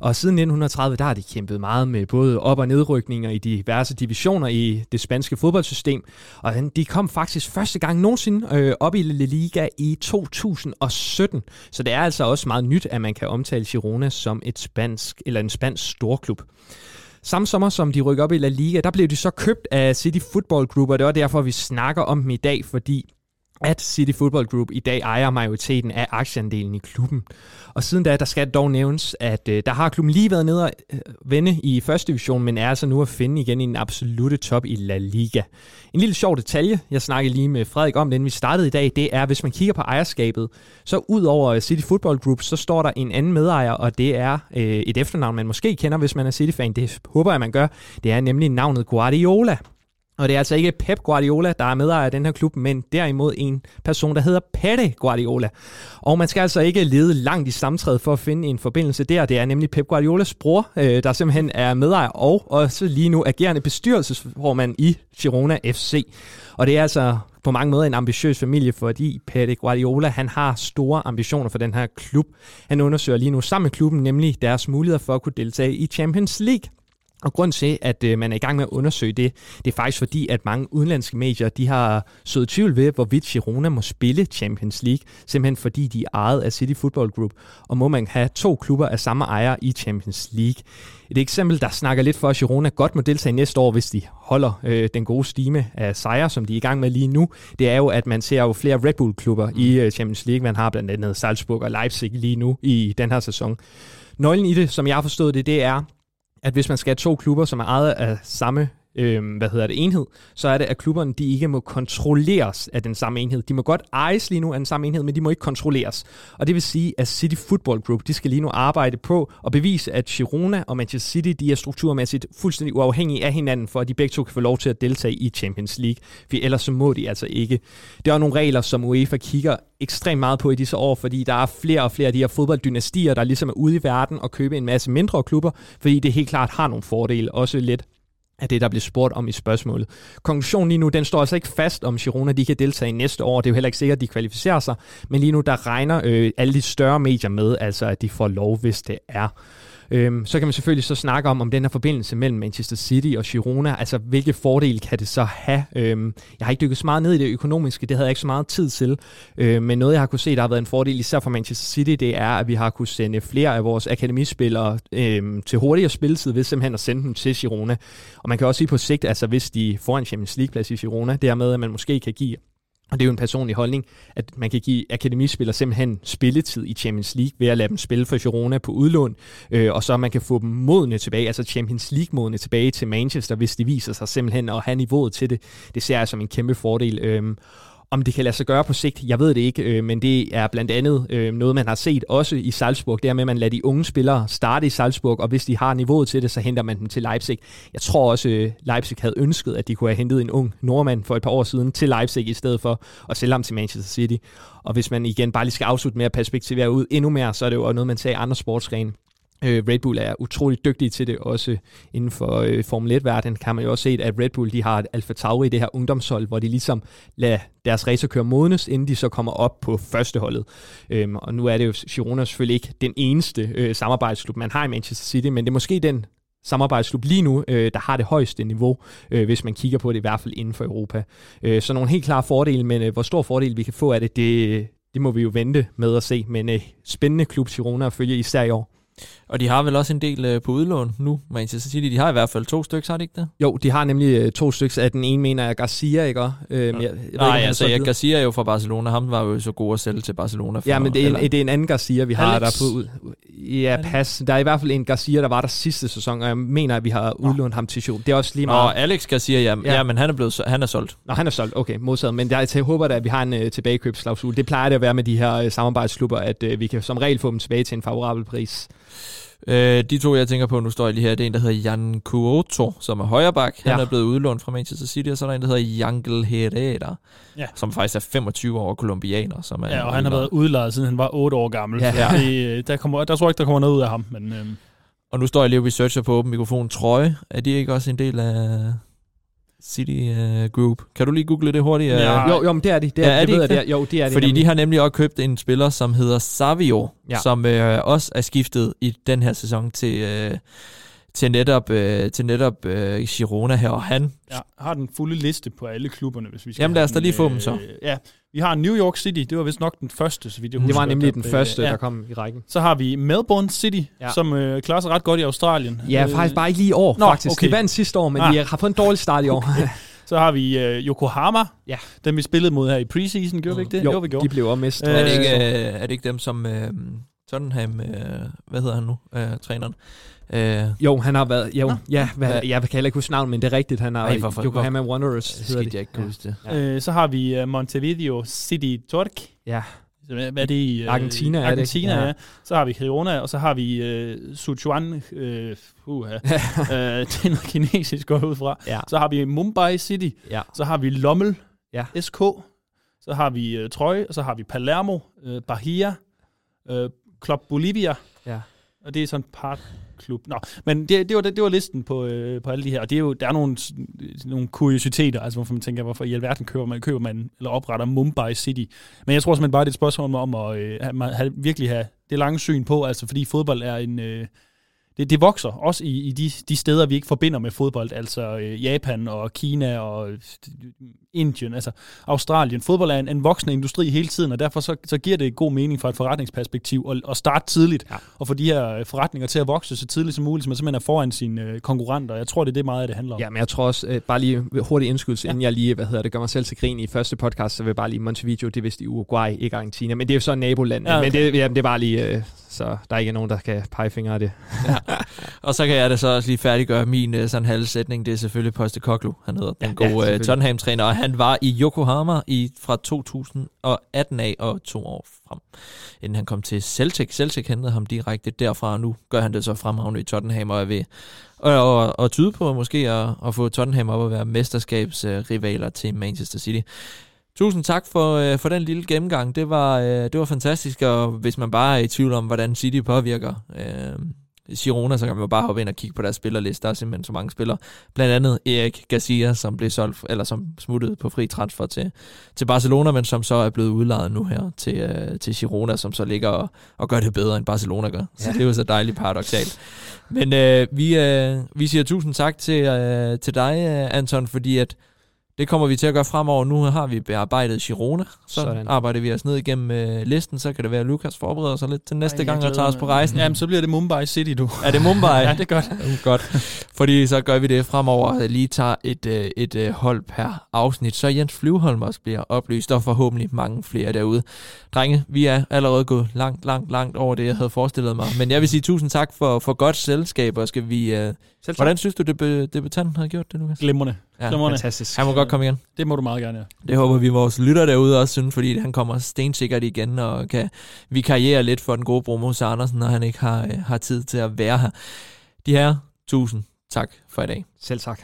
Og siden 1930, der har de kæmpet meget med både op- og nedrykninger i diverse divisioner i det spanske fodboldsystem. Og de kom faktisk første gang nogensinde øh, op i La Liga i 2017. Så det er altså også meget nyt, at man kan omtale Girona som et spansk, eller en spansk storklub. Samme sommer, som de rykker op i La Liga, der blev de så købt af City Football Group, og det var derfor, vi snakker om dem i dag, fordi at City Football Group i dag ejer majoriteten af aktieandelen i klubben. Og siden da, der skal dog nævnes, at øh, der har klubben lige været nede og øh, vende i første division, men er altså nu at finde igen i den absolute top i La Liga. En lille sjov detalje, jeg snakkede lige med Frederik om, den vi startede i dag, det er, hvis man kigger på ejerskabet, så ud over City Football Group, så står der en anden medejer, og det er øh, et efternavn, man måske kender, hvis man er City-fan. Det håber jeg, man gør. Det er nemlig navnet Guardiola. Og det er altså ikke Pep Guardiola, der er medejer af den her klub, men derimod en person, der hedder Pette Guardiola. Og man skal altså ikke lede langt i samtrædet for at finde en forbindelse der. Det er nemlig Pep Guardiolas bror, øh, der simpelthen er medejer og også lige nu agerende bestyrelsesformand i Girona FC. Og det er altså på mange måder en ambitiøs familie, fordi Pette Guardiola han har store ambitioner for den her klub. Han undersøger lige nu sammen med klubben nemlig deres muligheder for at kunne deltage i Champions League. Og grund til, at øh, man er i gang med at undersøge det, det er faktisk fordi, at mange udenlandske medier, de har sået tvivl ved, hvorvidt Girona må spille Champions League, simpelthen fordi de er ejet af City Football Group, og må man have to klubber af samme ejer i Champions League. Et eksempel, der snakker lidt for, at Girona godt må deltage næste år, hvis de holder øh, den gode stime af sejre, som de er i gang med lige nu, det er jo, at man ser jo flere Red Bull-klubber i øh, Champions League. Man har blandt andet Salzburg og Leipzig lige nu i den her sæson. Nøglen i det, som jeg har forstået det, det er, at hvis man skal have to klubber, som er ejet af samme øh, hvad hedder det, enhed, så er det, at klubberne de ikke må kontrolleres af den samme enhed. De må godt ejes lige nu af den samme enhed, men de må ikke kontrolleres. Og det vil sige, at City Football Group, de skal lige nu arbejde på at bevise, at Girona og Manchester City, de er strukturmæssigt fuldstændig uafhængige af hinanden, for at de begge to kan få lov til at deltage i Champions League. For ellers så må de altså ikke. Der er nogle regler, som UEFA kigger ekstremt meget på i disse år, fordi der er flere og flere af de her fodbolddynastier, der ligesom er ude i verden og købe en masse mindre klubber, fordi det helt klart har nogle fordele, også lidt af det, der blev spurgt om i spørgsmålet. Konklusionen lige nu, den står altså ikke fast, om Girona de kan deltage næste år. Det er jo heller ikke sikkert, at de kvalificerer sig. Men lige nu, der regner øh, alle de større medier med, altså at de får lov, hvis det er. Øhm, så kan man selvfølgelig så snakke om, om den her forbindelse mellem Manchester City og Girona, altså hvilke fordele kan det så have? Øhm, jeg har ikke dykket så meget ned i det økonomiske, det havde jeg ikke så meget tid til, øhm, men noget jeg har kunne se, der har været en fordel især for Manchester City, det er, at vi har kunne sende flere af vores akademispillere øhm, til hurtigere spilletid ved simpelthen at sende dem til Girona. Og man kan også sige på sigt, altså hvis de får en Champions League-plads i Girona, dermed at man måske kan give og det er jo en personlig holdning, at man kan give akademispillere simpelthen spilletid i Champions League ved at lade dem spille for Girona på udlån, øh, og så man kan få dem modne tilbage, altså Champions League-modne tilbage til Manchester, hvis de viser sig simpelthen at have niveauet til det. Det ser jeg som en kæmpe fordel. Øh, om det kan lade sig gøre på sigt, jeg ved det ikke, øh, men det er blandt andet øh, noget, man har set også i Salzburg, det er med, at man lader de unge spillere starte i Salzburg, og hvis de har niveauet til det, så henter man dem til Leipzig. Jeg tror også, øh, Leipzig havde ønsket, at de kunne have hentet en ung nordmand for et par år siden til Leipzig, i stedet for at sælge ham til Manchester City. Og hvis man igen bare lige skal afslutte med at perspektivere ud endnu mere, så er det jo noget, man ser i andre sportsgrene. Øh, Red Bull er utrolig dygtige til det, også inden for øh, Formel 1-verdenen kan man jo også se, at Red Bull de har et Alfa Tauri, det her ungdomshold, hvor de ligesom lader deres racerkører modnes, inden de så kommer op på førsteholdet. Øhm, og nu er det jo Girona selvfølgelig ikke den eneste øh, samarbejdsklub, man har i Manchester City, men det er måske den samarbejdsklub lige nu, øh, der har det højeste niveau, øh, hvis man kigger på det i hvert fald inden for Europa. Øh, så nogle helt klare fordele, men øh, hvor stor fordel vi kan få af det, det, det må vi jo vente med at se. Men øh, spændende klub Girona at følge især i år. Og de har vel også en del øh, på udlån nu, Manchester City. De har i hvert fald to stykker, har de ikke det? Jo, de har nemlig øh, to stykker af den ene, mener jeg, Garcia, ikke? Øh, men jeg, jeg Nej, ikke, altså, jeg, Garcia er jo fra Barcelona. Ham var jo så god at sælge til Barcelona. For ja, men det er, en, det er en anden Garcia, vi har Alex. der på ud. Ja, pas. Der er i hvert fald en Garcia, der var der sidste sæson, og jeg mener, at vi har udlånt ham til show. Det er også lige meget... Nå, Alex Garcia, ja, ja. ja men han er, blevet, han er solgt. Nå, han er solgt, okay, modtaget. Men der, jeg håber da, at vi har en uh, tilbagekøbsklausul. Det plejer det at være med de her uh, samarbejdsklubber, at uh, vi kan som regel få dem tilbage til en favorabel pris. Øh, de to, jeg tænker på, nu står jeg lige her, det er en, der hedder Jan Kuoto, som er højreback. Han ja. er blevet udlånt fra Manchester City, og så er der en, der hedder Yangel Herrera, ja. som faktisk er 25 år kolumbianer. Som er ja, og han har været udlejet, siden han var 8 år gammel. Ja. Ja. Det, øh, der, kommer, der tror jeg ikke, der kommer noget ud af ham. Men, øhm. Og nu står jeg lige og researcher på åben mikrofon. Trøje, er de ikke også en del af City uh, Group. Kan du lige google det hurtigt? Ja. Jo, jo, men det er de. Det er, ja, er det, det, det? Jo, det er de. Fordi nemlig. de har nemlig også købt en spiller, som hedder Savio, ja. som uh, også er skiftet i den her sæson til... Uh, til netop, øh, til netop øh, Girona her, og han... Ja, har den fulde liste på alle klubberne, hvis vi skal Jamen lad os da lige få dem så. Øh, ja, vi har New York City, det var vist nok den første, så vidt jeg husker. Det var nemlig den første, ja. der kom i rækken. Så har vi Melbourne City, ja. som øh, klarer sig ret godt i Australien. Ja, øh, faktisk bare ikke lige i år, Nå, faktisk. Okay. De vandt sidste år, men ah. de har fået en dårlig start i år. Okay. (laughs) Så har vi øh, Yokohama, ja. dem vi spillede mod her i preseason, gjorde mm. vi ikke det? Jo, jo vi gjorde. de blev også mest. Øh, er, det ikke, øh, er det ikke dem, som øh, Tottenham, øh, hvad hedder han nu, øh, træneren? Øh, jo, han har været, jo, ja, hvad, jeg kan heller ikke huske navn, men det er rigtigt, han har Ej, for, Yokohama Wanderers, hedder det. jeg ikke huske det. Ja. Øh, så har vi uh, Montevideo City Torque. Ja. Hvad er det i? Argentina, er Argentina, det. ja. Så har vi Girona, og så har vi uh, Sichuan. Uh, uh, uh, det er noget kinesisk, går ud fra. Ja. Så har vi Mumbai City. Ja. Så har vi Lommel ja. SK. Så har vi uh, Trøje, og så har vi Palermo, uh, Bahia, uh, Club Bolivia. Ja. Og det er sådan et par klub. Nå, men det, det, var, det, det var listen på, øh, på alle de her, og det er jo, der er nogle, nogle kuriositeter, altså hvorfor man tænker, hvorfor i alverden køber man, køber man eller opretter Mumbai City. Men jeg tror simpelthen bare, det er et spørgsmål om at øh, have, have, virkelig have det lange syn på, altså fordi fodbold er en... Øh, det, det vokser også i, i de, de steder, vi ikke forbinder med fodbold, altså øh, Japan og Kina og øh, Indien, altså Australien. Fodbold er en, en voksende industri hele tiden, og derfor så, så giver det god mening fra et forretningsperspektiv at, at starte tidligt, ja. og få de her øh, forretninger til at vokse så tidligt som muligt, så man simpelthen er foran sine øh, konkurrenter. Jeg tror, det er det meget, det handler om. Ja, men jeg tror også, øh, bare lige hurtigt indskydelse, ja. inden jeg lige, hvad hedder det, gør mig selv til grin i første podcast, så vil jeg bare lige Montevideo, det er vist i Uruguay, ikke Argentina, men det er jo så naboland, ja, okay. men det, ja, det er bare lige, øh, så der er ikke nogen, der kan pege fingre af det. ja. Og så kan jeg da så også lige færdiggøre min øh, sådan halv sætning, det er selvfølgelig Poste Koklu, han hedder, den ja, gode ja, uh, Tottenham-træner, og han var i Yokohama i, fra 2018 af og to år frem, inden han kom til Celtic. Celtic hentede ham direkte derfra, og nu gør han det så fremhavne i Tottenham, og er ved og, og, og tyde på måske at, at få Tottenham op at være mesterskabsrivaler til Manchester City. Tusind tak for, øh, for den lille gennemgang. Det var, øh, det var fantastisk, og hvis man bare er i tvivl om, hvordan City påvirker øh, Girona, så kan man bare hoppe ind og kigge på deres spillerliste. Der er simpelthen så mange spillere. Blandt andet Erik Garcia, som blev solgt, eller som smuttede på fri transfer til, til Barcelona, men som så er blevet udlejet nu her til, øh, til Girona, som så ligger og, og gør det bedre, end Barcelona gør. Så ja. det er jo så dejligt paradoxalt. Men øh, vi, øh, vi siger tusind tak til, øh, til dig, øh, Anton, fordi at det kommer vi til at gøre fremover. Nu har vi bearbejdet Girona, så Sådan. arbejder vi os ned igennem øh, listen, så kan det være, at Lukas forbereder sig lidt til næste Ej, gang og tager os på rejsen. Jamen, så bliver det Mumbai City, du. Er det Mumbai? ja, det er godt. Uh, godt. Fordi så gør vi det fremover, at lige tager et, øh, et øh, hold per afsnit, så Jens Flyvholm også bliver oplyst, og forhåbentlig mange flere derude. Drenge, vi er allerede gået langt, langt, langt over det, jeg havde forestillet mig. Men jeg vil sige tusind tak for, for godt selskab, og skal vi... Øh, Hvordan synes du, det debutanten har gjort det, Lukas? Glimrende. Ja, Glimrende. fantastisk. Han må godt komme igen. Det må du meget gerne, ja. Det håber vi, vores lytter derude også synes, fordi han kommer stensikkert igen og kan vi karriere lidt for den gode Bromo Andersen, når han ikke har, øh, har tid til at være her. De her, tusind tak for i dag. Selv tak.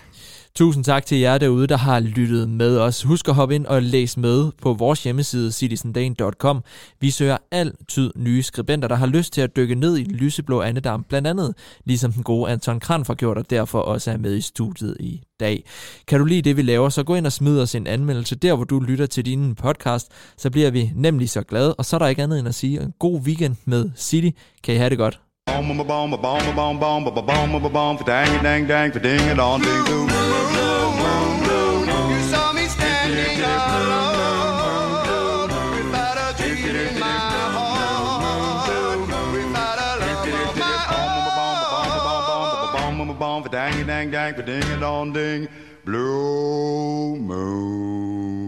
Tusind tak til jer derude, der har lyttet med os. Husk at hoppe ind og læse med på vores hjemmeside citizendagen.com. Vi søger altid nye skribenter, der har lyst til at dykke ned i lyseblå andedam, blandt andet ligesom den gode Anton Kran har gjort, og derfor også er med i studiet i dag. Kan du lide det, vi laver, så gå ind og smid os en anmeldelse der, hvor du lytter til din podcast, så bliver vi nemlig så glade, og så er der ikke andet end at sige en god weekend med City. Kan I have det godt. Boom, boom, boom, boom, boom, boom, boom, boom, boom, boom, boom, dang, it dang, dang, ding, and on, ding, boom. You saw me standing alone, without a dream in my heart, without a love of my own. Boom, dang, dang, dang, ding, and on, ding, blue moon.